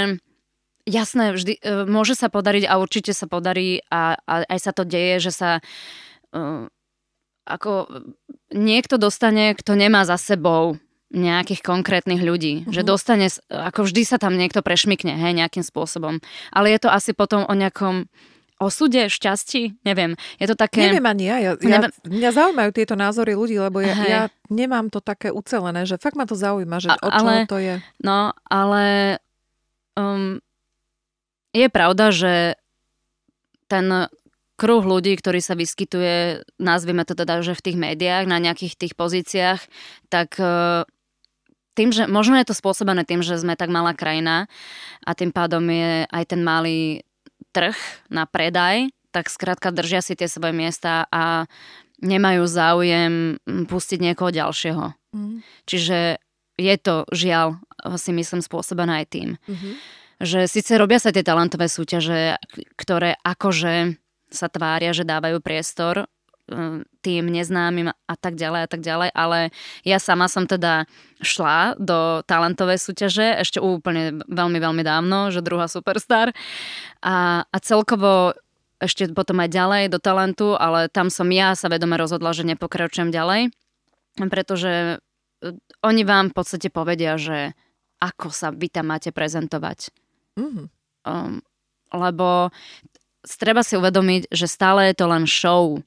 jasné, vždy, e, môže sa podariť a určite sa podarí a, a aj sa to deje, že sa uh, ako niekto dostane, kto nemá za sebou nejakých konkrétnych ľudí. Mm-hmm. Že mhm. dostane, ako vždy sa tam niekto prešmikne, hej, nejakým spôsobom. Ale je to asi potom o nejakom osude, šťastí, neviem. Je to také... Neviem ani ja. ja, ja mňa zaujímajú tieto názory ľudí, lebo ja, ja nemám to také ucelené, že fakt ma to zaujíma, že A, o čom to je. No, ale um, je pravda, že ten kruh ľudí, ktorý sa vyskytuje, nazvime to teda, že v tých médiách, na nejakých tých pozíciách, tak uh, tým, že možno je to spôsobené tým, že sme tak malá krajina a tým pádom je aj ten malý trh na predaj, tak skrátka držia si tie svoje miesta a nemajú záujem pustiť niekoho ďalšieho. Mm. Čiže je to žiaľ si myslím spôsobené aj tým. Mm-hmm. Že síce robia sa tie talentové súťaže, ktoré akože sa tvária, že dávajú priestor tým neznámym a tak ďalej a tak ďalej, ale ja sama som teda šla do talentovej súťaže ešte úplne veľmi, veľmi dávno, že druhá superstar a, a celkovo ešte potom aj ďalej do talentu, ale tam som ja sa vedome rozhodla, že nepokračujem ďalej, pretože e, oni vám v podstate povedia, že ako sa vy tam máte prezentovať. Mm-hmm. Um, lebo treba si uvedomiť, že stále je to len show.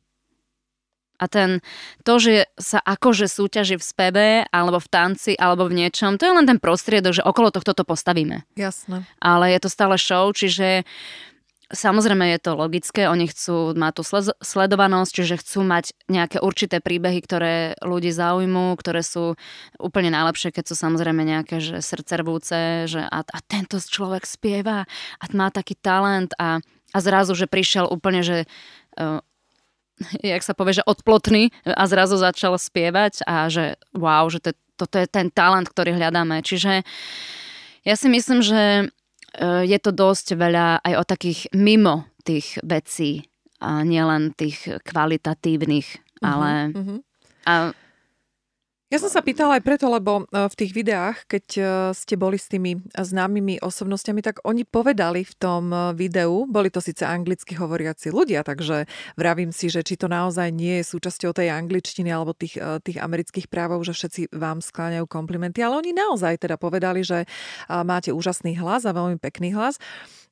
A ten, to, že sa akože súťaží v speve, alebo v tanci, alebo v niečom, to je len ten prostriedok, že okolo tohto to postavíme. Jasné. Ale je to stále show, čiže Samozrejme je to logické, oni chcú mať tú sledovanosť, čiže chcú mať nejaké určité príbehy, ktoré ľudí zaujímu, ktoré sú úplne najlepšie, keď sú samozrejme nejaké že srdcervúce, že a, a tento človek spieva a má taký talent a, a zrazu, že prišiel úplne, že uh, jak sa povie, že odplotný a zrazu začal spievať a že wow, že to, toto je ten talent, ktorý hľadáme. Čiže ja si myslím, že Eh, je to dosť veľa aj o takých mimo tých vecí a nielen tých kvalitatívnych, uh-huh, ale... Uh-huh. A ja som sa pýtala aj preto, lebo e, v tých videách, keď e, ste boli s tými známymi osobnostiami, tak oni povedali v tom e, videu, boli to síce anglicky hovoriaci ľudia, takže vravím si, že či to naozaj nie je súčasťou tej angličtiny alebo tých, tých amerických právov, že všetci vám skláňajú komplimenty, ale oni naozaj teda povedali, že máte úžasný hlas a veľmi pekný hlas.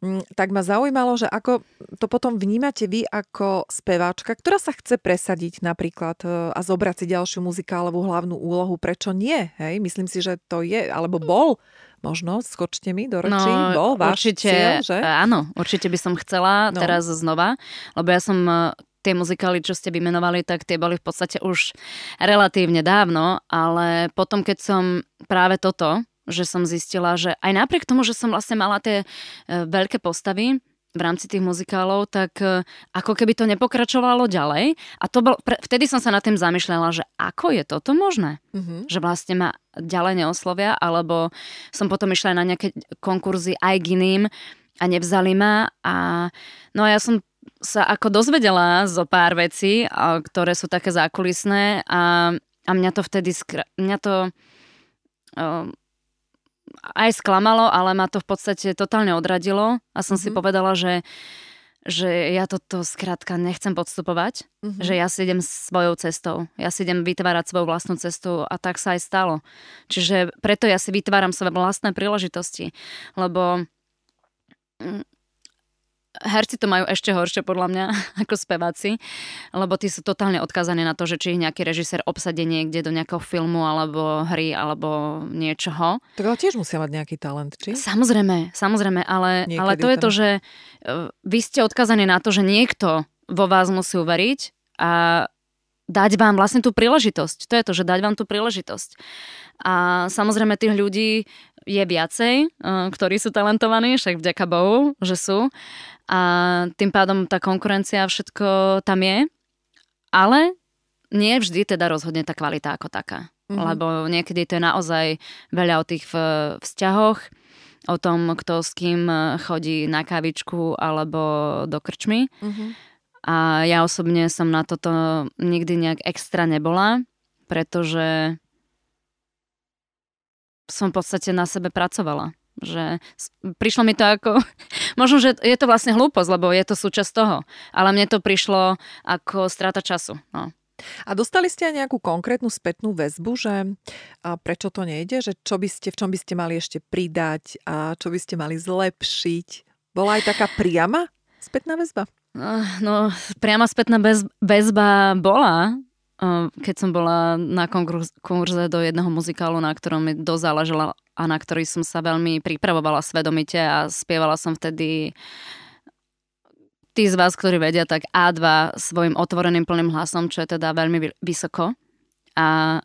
Mm, tak ma zaujímalo, že ako to potom vnímate vy ako speváčka, ktorá sa chce presadiť napríklad e, a zobrať si ďalšiu muzikálovú hlavnú úlohu. Prečo nie? Hej? Myslím si, že to je, alebo bol možno, skočte mi do rečí, no, bol váš určite, cieľ, že? Áno, určite by som chcela no. teraz znova, lebo ja som e, tie muzikály, čo ste vymenovali, tak tie boli v podstate už relatívne dávno, ale potom, keď som práve toto že som zistila, že aj napriek tomu, že som vlastne mala tie e, veľké postavy, v rámci tých muzikálov, tak e, ako keby to nepokračovalo ďalej. A to bol, pre, vtedy som sa nad tým zamýšľala, že ako je toto možné? Mm-hmm. Že vlastne ma ďalej neoslovia, alebo som potom išla na nejaké konkurzy aj k iným a nevzali ma. A, no a ja som sa ako dozvedela zo pár vecí, ktoré sú také zákulisné a, a mňa to vtedy, skra- mňa to aj sklamalo, ale ma to v podstate totálne odradilo a som mm-hmm. si mhm. povedala, že že ja toto skrátka nechcem podstupovať, mm-hmm. že ja si idem svojou cestou, ja si idem vytvárať svoju vlastnú cestu a tak sa aj stalo. Čiže preto ja si vytváram svoje vlastné príležitosti, lebo mm, herci to majú ešte horšie podľa mňa ako speváci, lebo tí sú totálne odkázaní na to, že či ich nejaký režisér obsadie niekde do nejakého filmu alebo hry alebo niečoho. Tak ale tiež musia mať nejaký talent, či? Samozrejme, samozrejme, ale, ale to je to, že e, vy ste odkázaní na to, že niekto vo vás musí uveriť a dať vám vlastne tú príležitosť. To je to, že dať vám tú príležitosť. A samozrejme tých ľudí je viacej, e, ktorí sú talentovaní, však vďaka Bohu, že sú a tým pádom tá konkurencia všetko tam je, ale nie vždy teda rozhodne tá kvalita ako taká. Mm-hmm. Lebo niekedy to je naozaj veľa o tých vzťahoch, o tom, kto s kým chodí na kavičku alebo do krčmy. Mm-hmm. A ja osobne som na toto nikdy nejak extra nebola, pretože som v podstate na sebe pracovala že prišlo mi to ako, možno, že je to vlastne hlúposť, lebo je to súčasť toho, ale mne to prišlo ako strata času. No. A dostali ste aj nejakú konkrétnu spätnú väzbu, že a prečo to nejde, že čo by ste, v čom by ste mali ešte pridať a čo by ste mali zlepšiť? Bola aj taká priama spätná väzba? No, no priama spätná väzba bola, keď som bola na konkurze do jedného muzikálu, na ktorom mi dosť záležela a na ktorý som sa veľmi pripravovala svedomite a spievala som vtedy tí z vás, ktorí vedia, tak A2 svojim otvoreným plným hlasom, čo je teda veľmi vysoko. A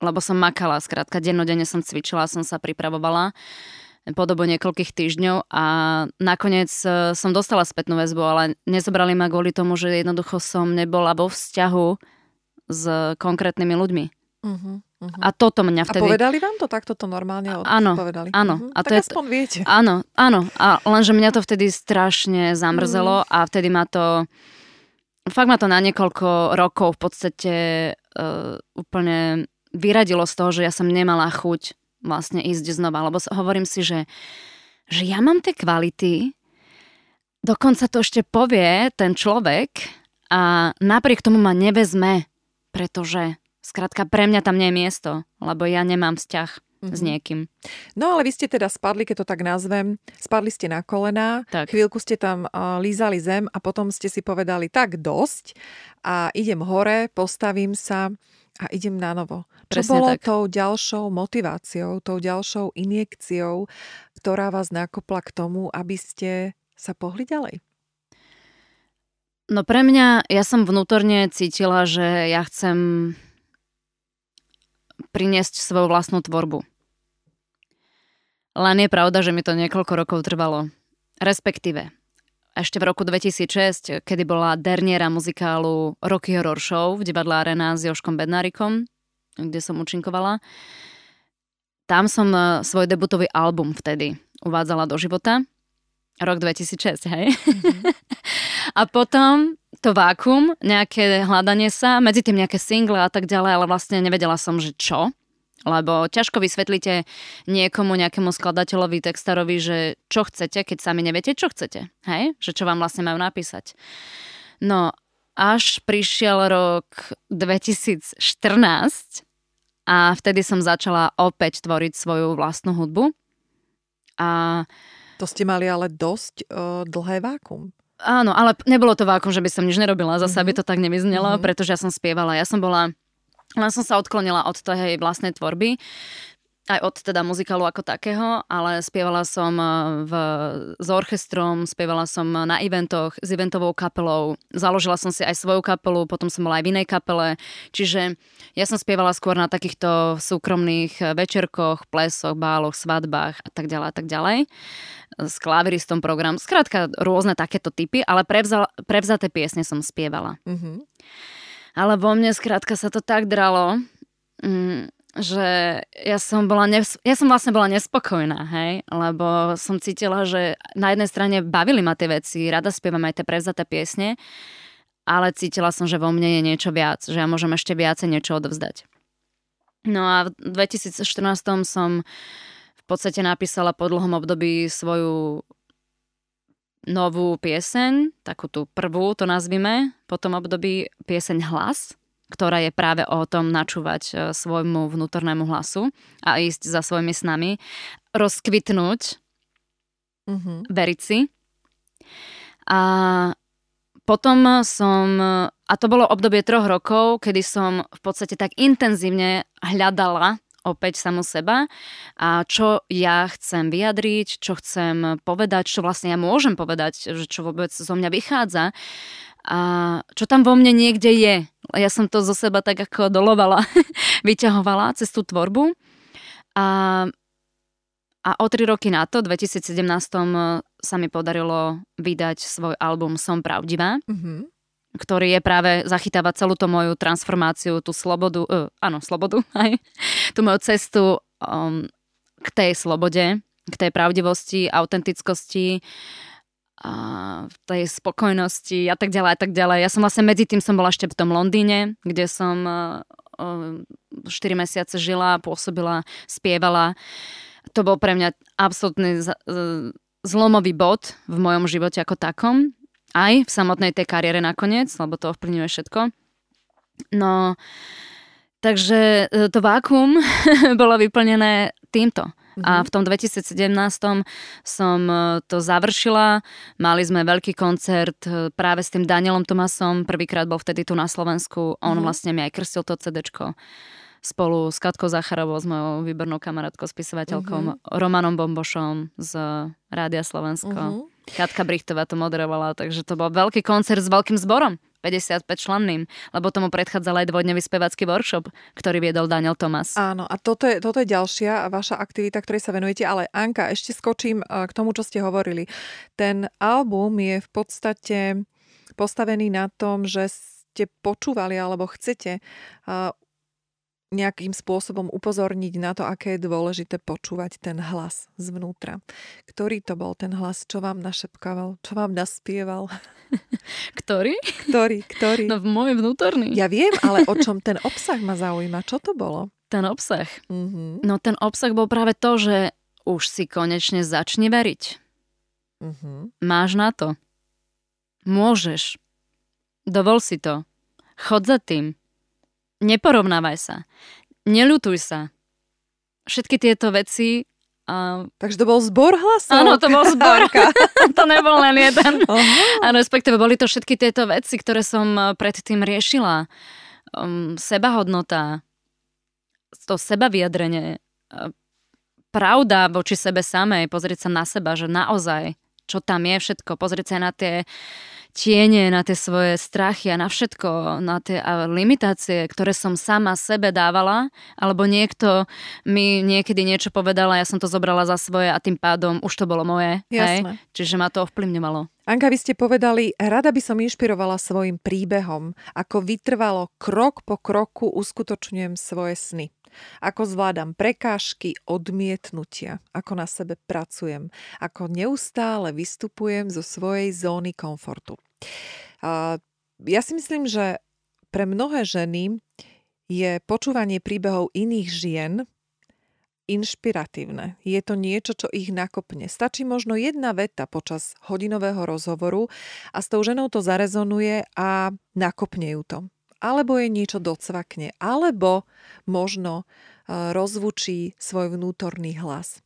lebo som makala, skrátka, dennodenne som cvičila, som sa pripravovala po dobu niekoľkých týždňov a nakoniec e, som dostala spätnú väzbu, ale nezobrali ma kvôli tomu, že jednoducho som nebola vo vzťahu s konkrétnymi ľuďmi. Uh-huh. Uh-huh. A toto mňa vtedy... A povedali vám to takto to normálne od... Áno, povedali? áno. Uh-huh. A tak to aspoň je... viete. Áno, áno. A lenže mňa to vtedy strašne zamrzelo uh-huh. a vtedy ma to... Fakt ma to na niekoľko rokov v podstate uh, úplne vyradilo z toho, že ja som nemala chuť vlastne ísť znova. Lebo hovorím si, že, že ja mám tie kvality, dokonca to ešte povie ten človek a napriek tomu ma nevezme, pretože Skrátka, pre mňa tam nie je miesto, lebo ja nemám vzťah. mm-hmm. s niekým. No ale vy ste teda spadli, keď to tak nazvem, spadli ste na kolená, tak. chvíľku ste tam uh, lízali zem a potom ste si povedali tak dosť a idem hore, postavím sa a idem na novo. Čo Presne bolo tak. tou ďalšou motiváciou, tou ďalšou injekciou, ktorá vás nakopla k tomu, aby ste sa pohli ďalej? No pre mňa, ja som vnútorne cítila, že ja chcem priniesť svoju vlastnú tvorbu. Len je pravda, že mi to niekoľko rokov trvalo. Respektíve, ešte v roku 2006, kedy bola derniera muzikálu Rocky Horror Show v divadle Arena s Joškom Bednárikom, kde som účinkovala, tam som e, svoj debutový album vtedy uvádzala do života. Rok 2006, hej? Mm-hmm. A potom to vákum, nejaké hľadanie sa, medzi tým nejaké single a tak ďalej, ale vlastne nevedela som, že čo. Lebo ťažko vysvetlíte niekomu, nejakému skladateľovi, textarovi, že čo chcete, keď sami neviete, čo chcete. Hej? Že čo vám vlastne majú napísať. No, až prišiel rok 2014 a vtedy som začala opäť tvoriť svoju vlastnú hudbu. A to ste mali ale dosť uh, dlhé vákum. Áno, ale nebolo to vákum, že by som nič nerobila, zase mm-hmm. aby to tak nevyznelo, mm-hmm. pretože ja som spievala. Ja som bola, len som sa odklonila od tej vlastnej tvorby aj od teda muzikálu ako takého, ale spievala som e, v, s orchestrom, spievala som na eventoch s eventovou kapelou, založila som si aj svoju kapelu, potom som bola aj v inej kapele, čiže ja som spievala skôr na takýchto súkromných večerkoch, plesoch, báloch, svadbách a tak ďalej a tak ďalej s klaviristom program, skrátka rôzne takéto typy, ale prevzal, prevzaté piesne som spievala. Mm-hmm. Ale vo mne skrátka sa to tak dralo, mm, že ja som, bola nes- ja som vlastne bola nespokojná, hej, lebo som cítila, že na jednej strane bavili ma tie veci, rada spievam aj tie prevzaté piesne, ale cítila som, že vo mne je niečo viac, že ja môžem ešte viacej niečo odovzdať. No a v 2014 som v podstate napísala po dlhom období svoju novú pieseň, takú tú prvú to nazvime, po tom období pieseň Hlas, ktorá je práve o tom načúvať e, svojmu vnútornému hlasu a ísť za svojimi snami, rozkvitnúť, mm-hmm. veriť si. A potom som, a to bolo obdobie troch rokov, kedy som v podstate tak intenzívne hľadala opäť samu seba a čo ja chcem vyjadriť, čo chcem povedať, čo vlastne ja môžem povedať, že čo vôbec zo mňa vychádza a čo tam vo mne niekde je. Ja som to zo seba tak ako dolovala, vyťahovala cez tú tvorbu. A, a o tri roky na to, 2017 sa mi podarilo vydať svoj album Som pravdivá. Mm-hmm ktorý je práve zachytáva celú tú moju transformáciu, tú slobodu, uh, áno, slobodu, aj, tú moju cestu um, k tej slobode, k tej pravdivosti, autentickosti, a v tej spokojnosti a tak ďalej a tak ďalej. Ja som vlastne medzi tým som bola ešte v tom Londýne, kde som uh, 4 mesiace žila, pôsobila, spievala. To bol pre mňa absolútny zlomový bod v mojom živote ako takom. Aj v samotnej tej kariére nakoniec, lebo to ovplyvňuje všetko. No, takže e, to vákum bolo vyplnené týmto. A mhm. v tom 2017 som e, to završila. Mali sme veľký koncert e, práve s tým Danielom Tomasom. Prvýkrát bol vtedy tu na Slovensku. On mm-hmm. vlastne mi aj krstil to CDčko spolu s Katkou Zacharovou, s mojou výbornou kamarátkou, spisovateľkou mm-hmm. Romanom Bombošom z Rádia Slovensko. Mm-hmm. Katka Brichtová to moderovala, takže to bol veľký koncert s veľkým zborom. 55 členným, lebo tomu predchádzal aj dvojdňový spevacký workshop, ktorý viedol Daniel Tomas. Áno, a toto je, toto je ďalšia vaša aktivita, ktorej sa venujete, ale Anka, ešte skočím e, k tomu, čo ste hovorili. Ten album je v podstate postavený na tom, že ste počúvali alebo chcete e, nejakým spôsobom upozorniť na to, aké je dôležité počúvať ten hlas zvnútra. Ktorý to bol ten hlas, čo vám našepkával, čo vám naspieval? Ktorý? Ktorý, ktorý? No môj vnútorný. Ja viem, ale o čom ten obsah ma zaujíma. Čo to bolo? Ten obsah? Mm-hmm. No ten obsah bol práve to, že už si konečne začne veriť. Mm-hmm. Máš na to. Môžeš. Dovol si to. Chod za tým. Neporovnávaj sa. Neľutuj sa. všetky tieto veci a... Takže to bol zbor hlasov? Áno, to bol zbor. to nebol len jeden. A respektíve boli to všetky tieto veci, ktoré som eh, predtým riešila. Um, sebahodnota, to sebaviadrenie, eh, pravda voči sebe samej, pozrieť sa na seba, že naozaj, čo tam je všetko, pozrieť sa na tie tiene, na tie svoje strachy a na všetko, na tie limitácie, ktoré som sama sebe dávala, alebo niekto mi niekedy niečo povedal a ja som to zobrala za svoje a tým pádom už to bolo moje. Jasné. Hej? Čiže ma to ovplyvňovalo. Anka, vy ste povedali, rada by som inšpirovala svojim príbehom, ako vytrvalo krok po kroku uskutočňujem svoje sny. Ako zvládam prekážky, odmietnutia, ako na sebe pracujem, ako neustále vystupujem zo svojej zóny komfortu. Ja si myslím, že pre mnohé ženy je počúvanie príbehov iných žien inšpiratívne. Je to niečo, čo ich nakopne. Stačí možno jedna veta počas hodinového rozhovoru a s tou ženou to zarezonuje a nakopne ju to alebo jej niečo docvakne, alebo možno e, rozvučí svoj vnútorný hlas.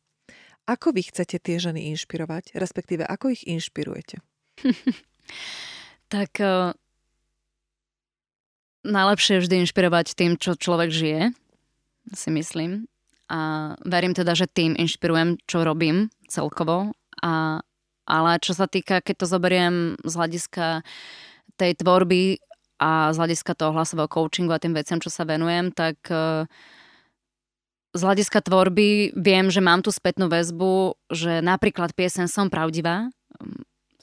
Ako vy chcete tie ženy inšpirovať, respektíve ako ich inšpirujete? tak uh, najlepšie je vždy inšpirovať tým, čo človek žije, si myslím. A verím teda, že tým inšpirujem, čo robím celkovo. A, ale čo sa týka, keď to zoberiem z hľadiska tej tvorby, a z hľadiska toho hlasového coachingu a tým veciam, čo sa venujem, tak e, z hľadiska tvorby viem, že mám tú spätnú väzbu, že napríklad piesen Som pravdivá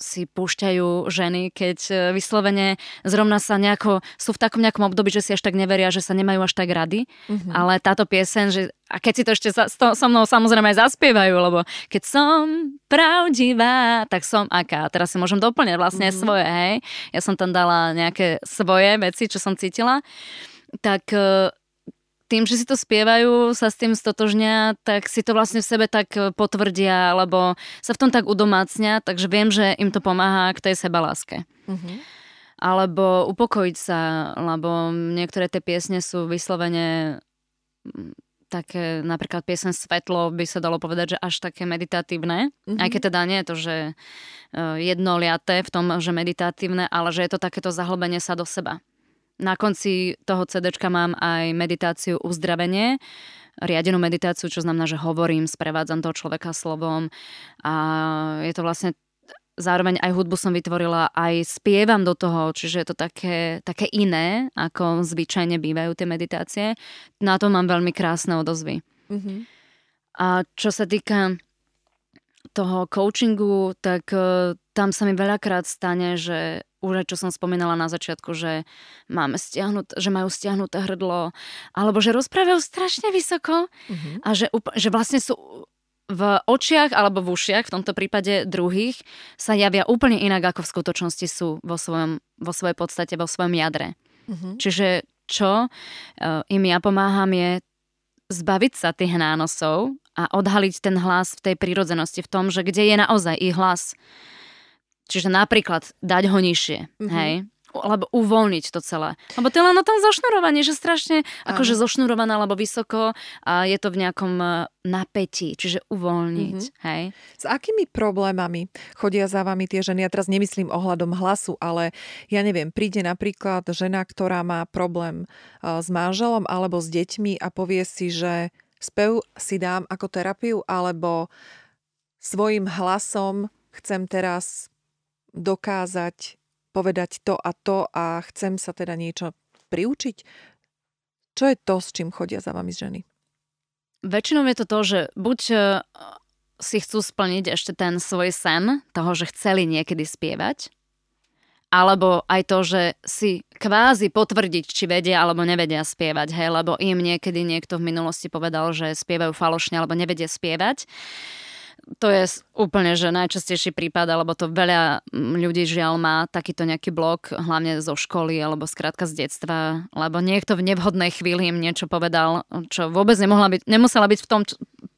si púšťajú ženy, keď e, vyslovene zrovna sa nejako, sú v takom nejakom období, že si až tak neveria, že sa nemajú až tak rady, mm-hmm. ale táto piesen, že, a keď si to ešte za, to, so mnou samozrejme aj zaspievajú, lebo keď som pravdivá, tak som aká. Teraz si môžem doplňať vlastne mm-hmm. svoje, hej. Ja som tam dala nejaké svoje veci, čo som cítila. Tak e, tým, že si to spievajú, sa s tým stotožňa, tak si to vlastne v sebe tak e, potvrdia, alebo sa v tom tak udomácnia, takže viem, že im to pomáha k tej sebaláske. Uh-huh. Alebo upokojiť sa, lebo niektoré tie piesne sú vyslovene také, napríklad piesen Svetlo by sa dalo povedať, že až také meditatívne. Uh-huh. Aj keď teda nie je to, že e, jednoliaté v tom, že meditatívne, ale že je to takéto zahlbenie sa do seba. Na konci toho CDčka mám aj meditáciu uzdravenie, riadenú meditáciu, čo znamená, že hovorím, sprevádzam toho človeka slovom a je to vlastne zároveň aj hudbu som vytvorila, aj spievam do toho, čiže je to také, také iné, ako zvyčajne bývajú tie meditácie. Na to mám veľmi krásne odozvy. Mm-hmm. A čo sa týka toho coachingu, tak uh, tam sa mi veľakrát stane, že už aj čo som spomínala na začiatku, že máme stiahnut, že majú stiahnuté hrdlo, alebo že rozprávajú strašne vysoko uh-huh. a že, že vlastne sú v očiach alebo v ušiach, v tomto prípade druhých, sa javia úplne inak, ako v skutočnosti sú vo, svojom, vo svojej podstate, vo svojom jadre. Uh-huh. Čiže čo uh, im ja pomáham je zbaviť sa tých nánosov a odhaliť ten hlas v tej prírodzenosti, v tom, že kde je naozaj ich hlas. Čiže napríklad dať ho nižšie, mm-hmm. hej? alebo uvoľniť to celé. Lebo to je len na tom zošnurovaní, že strašne akože zošnurované alebo vysoko a je to v nejakom e, napätí, čiže uvoľniť. Mm-hmm. Hej? S akými problémami chodia za vami tie ženy? Ja teraz nemyslím ohľadom hlasu, ale ja neviem, príde napríklad žena, ktorá má problém e, s manželom alebo s deťmi a povie si, že spev si dám ako terapiu alebo svojim hlasom chcem teraz dokázať povedať to a to a chcem sa teda niečo priučiť? Čo je to, s čím chodia za vami ženy? Väčšinou je to to, že buď e, si chcú splniť ešte ten svoj sen, toho, že chceli niekedy spievať, alebo aj to, že si kvázi potvrdiť, či vedia alebo nevedia spievať, hej, lebo im niekedy niekto v minulosti povedal, že spievajú falošne alebo nevedia spievať to je úplne, že najčastejší prípad, alebo to veľa ľudí žiaľ má takýto nejaký blok, hlavne zo školy alebo skrátka z detstva, lebo niekto v nevhodnej chvíli im niečo povedal, čo vôbec nemohla byť, nemusela byť v tom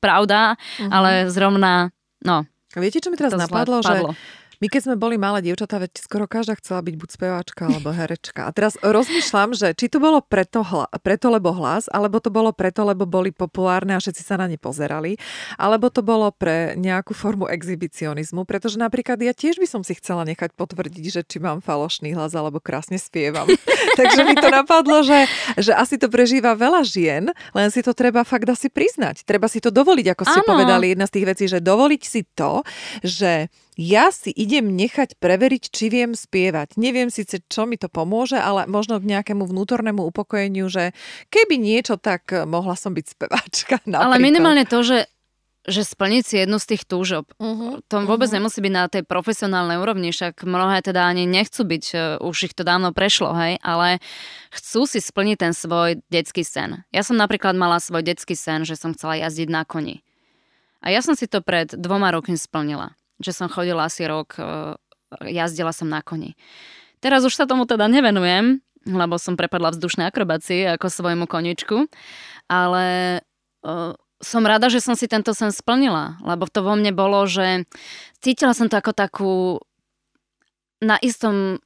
pravda, uh-huh. ale zrovna, no. Viete, čo mi teraz napadlo, že My keď sme boli malé dievčatá, veď skoro každá chcela byť buď speváčka alebo herečka. A teraz rozmýšľam, že či to bolo preto, hla, preto lebo hlas, alebo to bolo preto, lebo boli populárne a všetci sa na ne pozerali, alebo to bolo pre nejakú formu exhibicionizmu, pretože napríklad ja tiež by som si chcela nechať potvrdiť, že či mám falošný hlas alebo krásne spievam. Takže mi to napadlo, že, že asi to prežíva veľa žien, len si to treba fakt asi priznať. Treba si to dovoliť, ako ste ano. povedali, jedna z tých vecí, že dovoliť si to, že ja si idem nechať preveriť, či viem spievať. Neviem síce, čo mi to pomôže, ale možno k nejakému vnútornému upokojeniu, že keby niečo, tak mohla som byť speváčka. Napríklad. Ale minimálne to, že že splniť si jednu z tých túžob. Uh-huh, to vôbec uh-huh. nemusí byť na tej profesionálnej úrovni, však mnohé teda ani nechcú byť, e, už ich to dávno prešlo, hej, ale chcú si splniť ten svoj detský sen. Ja som napríklad mala svoj detský sen, že som chcela jazdiť na koni. A ja som si to pred dvoma rokmi splnila že som chodila asi rok, e, jazdila som na koni. Teraz už sa tomu teda nevenujem, lebo som prepadla vzdušné akrobácie ako svojmu koničku, ale uh, som rada, že som si tento sen splnila, lebo to vo mne bolo, že cítila som to ako takú na istom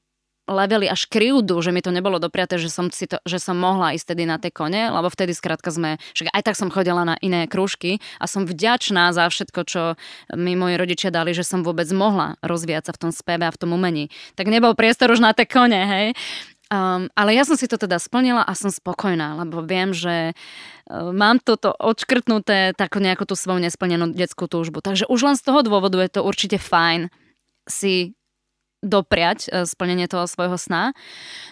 leveli až krivdu, že mi to nebolo dopriaté, že som, si to, že som mohla ísť tedy na tie kone, lebo vtedy skrátka sme, že aj tak som chodila na iné krúžky a som vďačná za všetko, čo mi moji rodičia dali, že som vôbec mohla rozvíjať sa v tom speve a v tom umení. Tak nebol priestor už na tie kone, hej. Um, ale ja som si to teda splnila a som spokojná, lebo viem, že uh, mám toto odškrtnuté takú nejakú tú svoju nesplnenú detskú túžbu. Takže už len z toho dôvodu je to určite fajn si dopriať e, splnenie toho svojho sna.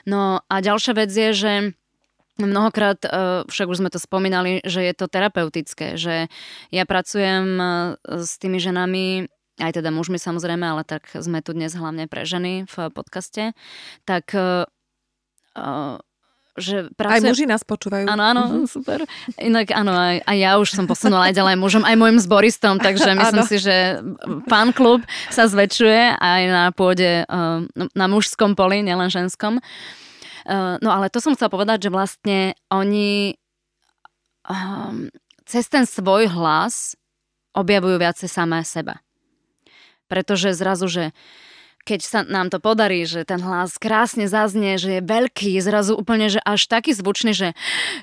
No a ďalšia vec je, že Mnohokrát, e, však už sme to spomínali, že je to terapeutické, že ja pracujem e, s tými ženami, aj teda mužmi samozrejme, ale tak sme tu dnes hlavne pre ženy v podcaste, tak že pracujem... Aj muži nás počúvajú. Áno, áno, uh-huh. super. Inak áno, aj, aj ja už som posunula aj ďalej mužom, aj môjim zboristom, takže myslím si, že pán klub sa zväčšuje aj na pôde, uh, na mužskom poli, nielen ženskom. Uh, no ale to som chcela povedať, že vlastne oni um, cez ten svoj hlas objavujú viacej samé seba. Pretože zrazu, že keď sa nám to podarí, že ten hlas krásne zaznie, že je veľký, zrazu úplne, že až taký zvučný, že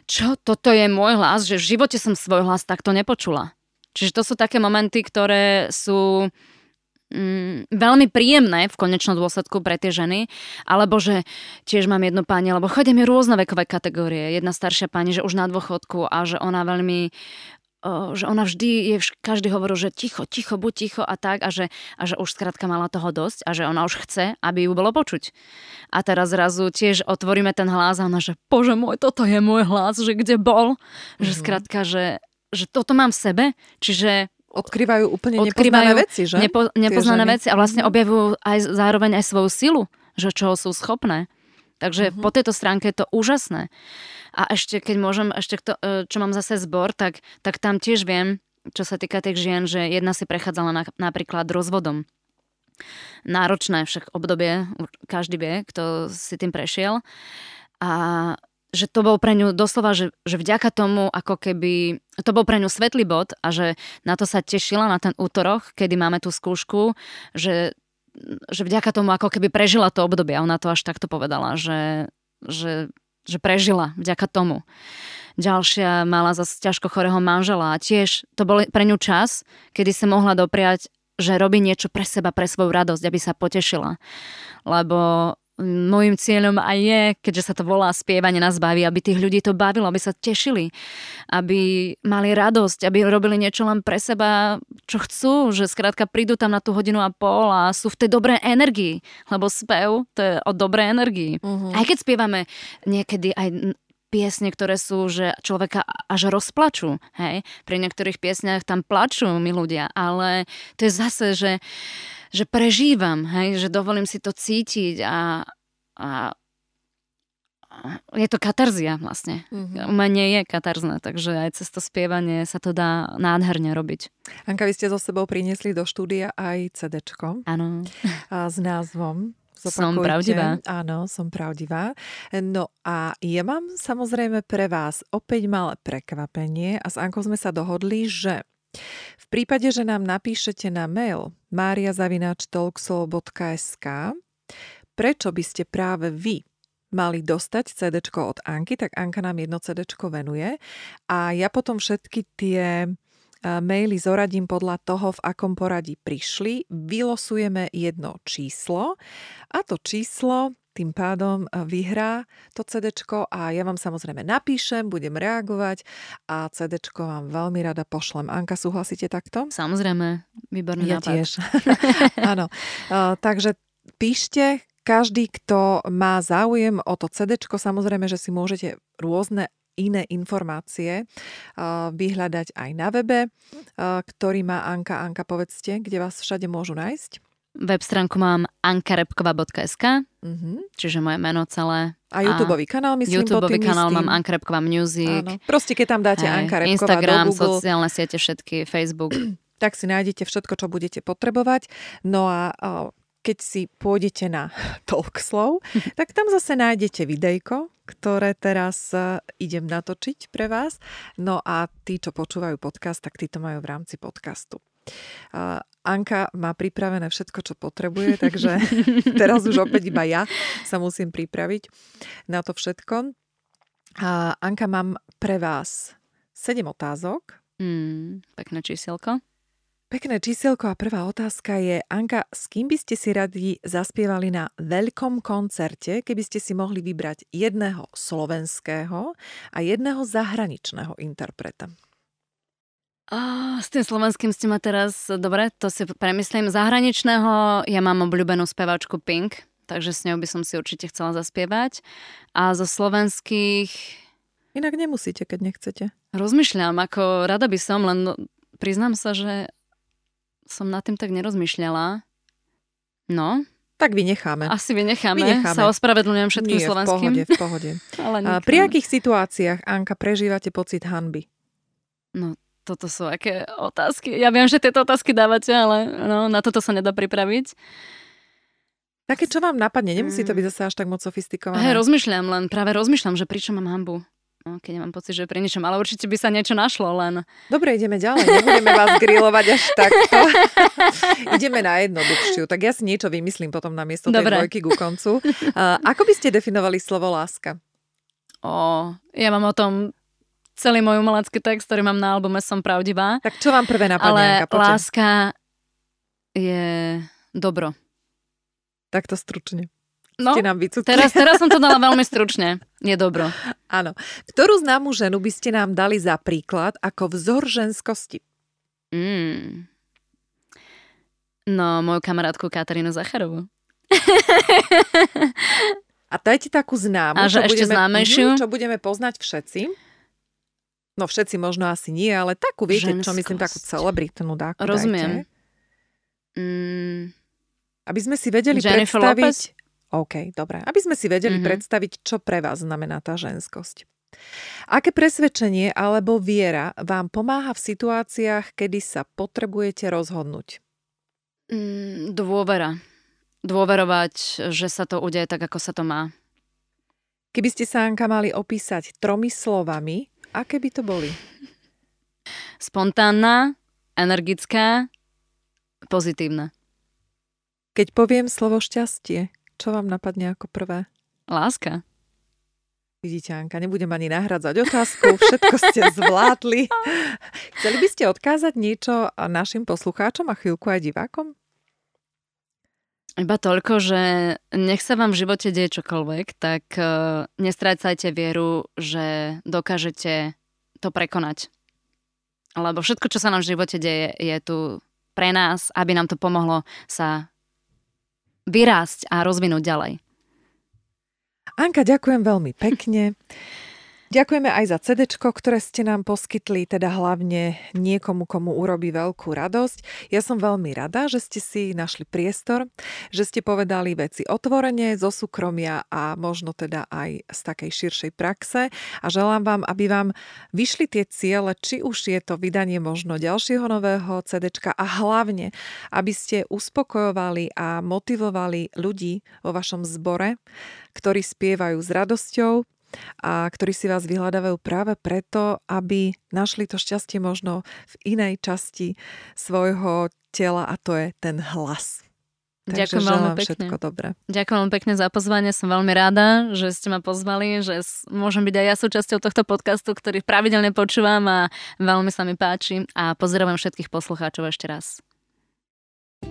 čo, toto je môj hlas, že v živote som svoj hlas takto nepočula. Čiže to sú také momenty, ktoré sú mm, veľmi príjemné v konečnom dôsledku pre tie ženy, alebo že tiež mám jednu pani, alebo chodia mi rôzne vekové kategórie. Jedna staršia pani, že už na dôchodku a že ona veľmi že ona vždy, je, každý hovoril, že ticho, ticho, buď ticho a tak a že, a že už skrátka mala toho dosť a že ona už chce, aby ju bolo počuť. A teraz zrazu tiež otvoríme ten hlas a ona, že bože môj, toto je môj hlas, že kde bol. Mm-hmm. Že mhm. skrátka, že, že toto mám v sebe, čiže Odkrývajú úplne odkrývajú nepoznané veci, že? Nepo, nepoznané veci a vlastne mhm. objavujú aj zároveň aj svoju silu, že čo sú schopné. Takže mm-hmm. po tejto stránke je to úžasné. A ešte, keď môžem, ešte to, e, čo mám zase zbor, tak, tak tam tiež viem, čo sa týka tých žien, že jedna si prechádzala na, napríklad rozvodom. Náročné však obdobie, každý vie, kto si tým prešiel. A že to bol pre ňu doslova, že, že vďaka tomu, ako keby, to bol pre ňu svetlý bod a že na to sa tešila na ten útorok, kedy máme tú skúšku, že že vďaka tomu ako keby prežila to obdobie. Ona to až takto povedala, že, že, že prežila vďaka tomu. Ďalšia mala zase ťažko chorého manžela a tiež to bol pre ňu čas, kedy sa mohla dopriať že robí niečo pre seba, pre svoju radosť, aby sa potešila. Lebo Mojím cieľom aj je, keďže sa to volá spievanie nás baví, aby tých ľudí to bavilo, aby sa tešili, aby mali radosť, aby robili niečo len pre seba, čo chcú, že skrátka prídu tam na tú hodinu a pol a sú v tej dobrej energii, lebo spev to je o dobrej energii. Uh-huh. Aj keď spievame niekedy aj piesne, ktoré sú, že človeka až rozplačú, hej. Pri niektorých piesniach tam plačú mi ľudia, ale to je zase, že že prežívam, hej, že dovolím si to cítiť a, a je to katarzia vlastne. Mm-hmm. Umenie je katarzné, takže aj cez to spievanie sa to dá nádherne robiť. Anka, vy ste so sebou priniesli do štúdia aj CDčko. Áno. S názvom Zopakujte. Som pravdivá. Áno, som pravdivá. No a ja mám samozrejme pre vás opäť malé prekvapenie a s Ankou sme sa dohodli, že V prípade, že nám napíšete na mail mariazavináčtalkshow.sk prečo by ste práve vy mali dostať CD od Anky, tak Anka nám jedno CD venuje a ja potom všetky tie maily zoradím podľa toho, v akom poradí prišli. Vylosujeme jedno číslo a to číslo tým pádom vyhrá to CD a ja vám samozrejme napíšem, budem reagovať a CD vám veľmi rada pošlem. Anka, súhlasíte takto? Samozrejme, výborný ja nápad. tiež. Áno. takže píšte, každý, kto má záujem o to CD, samozrejme, že si môžete rôzne iné informácie vyhľadať aj na webe, ktorý má Anka. Anka, povedzte, kde vás všade môžu nájsť? Web stránku mám ankarepkova.sk, uh-huh. čiže moje meno celé. A YouTube kanál, myslím, YouTube kanál mám Anka Music. Áno. Proste, keď tam dáte Aj, Anka Repková Instagram, do Google, sociálne siete všetky, Facebook. tak si nájdete všetko, čo budete potrebovať. No a keď si pôjdete na Talkslow, tak tam zase nájdete videjko, ktoré teraz e, idem natočiť pre vás. No a tí, čo počúvajú podcast, tak tí to majú v rámci podcastu. Anka má pripravené všetko, čo potrebuje, takže teraz už opäť iba ja sa musím pripraviť na to všetko. A Anka, mám pre vás 7 otázok. Mm, pekné číselko. Pekné číselko a prvá otázka je, Anka, s kým by ste si radi zaspievali na veľkom koncerte, keby ste si mohli vybrať jedného slovenského a jedného zahraničného interpreta? Oh, s tým slovenským ste ma teraz, dobre, to si premyslím. Zahraničného ja mám obľúbenú spevačku Pink, takže s ňou by som si určite chcela zaspievať. A zo slovenských... Inak nemusíte, keď nechcete. Rozmýšľam, ako rada by som, len priznám sa, že som nad tým tak nerozmýšľala. No. Tak vynecháme. Asi vynecháme. vynecháme. Sa ospravedlňujem všetkým Nie, slovenským. v pohode, v pohode. Ale A pri akých situáciách, Anka, prežívate pocit hanby? No, toto sú aké otázky. Ja viem, že tieto otázky dávate, ale no, na toto sa nedá pripraviť. Také, čo vám napadne, nemusí to byť zase až tak moc sofistikované. Hej, rozmýšľam len, práve rozmýšľam, že pričom mám hambu. No, keď nemám pocit, že pri ničom, ale určite by sa niečo našlo len. Dobre, ideme ďalej, nebudeme vás grilovať až takto. ideme na jednoduchšiu, tak ja si niečo vymyslím potom na miesto tej dvojky ku koncu. Uh, ako by ste definovali slovo láska? O, ja mám o tom celý môj umelecký text, ktorý mám na albume Som pravdivá. Tak čo vám prvé napadne, Ale láska je dobro. Takto stručne. No, ste nám teraz, teraz som to dala veľmi stručne. Je dobro. Áno. Ktorú známu ženu by ste nám dali za príklad ako vzor ženskosti? Mm. No, moju kamarátku Katarínu Zacharovú. A dajte takú známu, A že čo, ešte budeme, známejšiu? čo budeme poznať všetci. No všetci možno asi nie, ale takú, viete, Ženskosť. čo myslím, takú celebritnú dáku Rozumiem. Mm. Aby sme si vedeli Jennifer predstaviť... Lopez? OK, dobre. Aby sme si vedeli mm-hmm. predstaviť, čo pre vás znamená tá ženskosť. Aké presvedčenie alebo viera vám pomáha v situáciách, kedy sa potrebujete rozhodnúť? Mm, dôvera. Dôverovať, že sa to udeje tak, ako sa to má. Keby ste sa, Anka, mali opísať tromi slovami, aké by to boli? Spontánna, energická, pozitívna. Keď poviem slovo šťastie, čo vám napadne ako prvé? Láska. Vidíte, Anka, nebudem ani nahradzať otázku, všetko ste zvládli. Chceli by ste odkázať niečo našim poslucháčom a chvíľku aj divákom? Iba toľko, že nech sa vám v živote deje čokoľvek, tak uh, nestrácajte vieru, že dokážete to prekonať. Lebo všetko, čo sa nám v živote deje, je tu pre nás, aby nám to pomohlo sa vyrásť a rozvinúť ďalej. Anka, ďakujem veľmi pekne. Ďakujeme aj za CD, ktoré ste nám poskytli, teda hlavne niekomu, komu urobí veľkú radosť. Ja som veľmi rada, že ste si našli priestor, že ste povedali veci otvorene, zo súkromia a možno teda aj z takej širšej praxe. A želám vám, aby vám vyšli tie ciele, či už je to vydanie možno ďalšieho nového CD a hlavne, aby ste uspokojovali a motivovali ľudí vo vašom zbore, ktorí spievajú s radosťou, a ktorí si vás vyhľadávajú práve preto, aby našli to šťastie možno v inej časti svojho tela a to je ten hlas. Takže Ďakujem veľmi pekne. všetko dobré. Ďakujem veľmi pekne za pozvanie. Som veľmi rada, že ste ma pozvali, že môžem byť aj ja súčasťou tohto podcastu, ktorý pravidelne počúvam a veľmi sa mi páči. A pozdravujem všetkých poslucháčov ešte raz.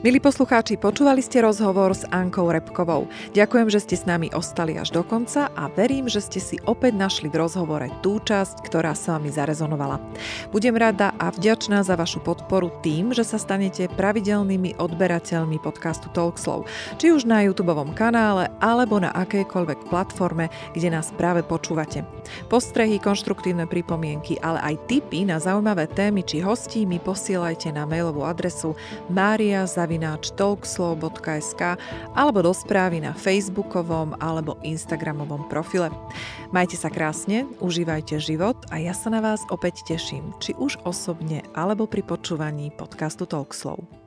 Milí poslucháči, počúvali ste rozhovor s Ankou Repkovou. Ďakujem, že ste s nami ostali až do konca a verím, že ste si opäť našli v rozhovore tú časť, ktorá sa vami zarezonovala. Budem rada a vďačná za vašu podporu tým, že sa stanete pravidelnými odberateľmi podcastu Talkslow, či už na YouTube kanále alebo na akejkoľvek platforme, kde nás práve počúvate. Postrehy, konštruktívne pripomienky, ale aj tipy na zaujímavé témy či hostí mi posielajte na mailovú adresu maria zavináč talkslow.sk alebo do správy na facebookovom alebo instagramovom profile. Majte sa krásne, užívajte život a ja sa na vás opäť teším, či už osobne alebo pri počúvaní podcastu Talkslow.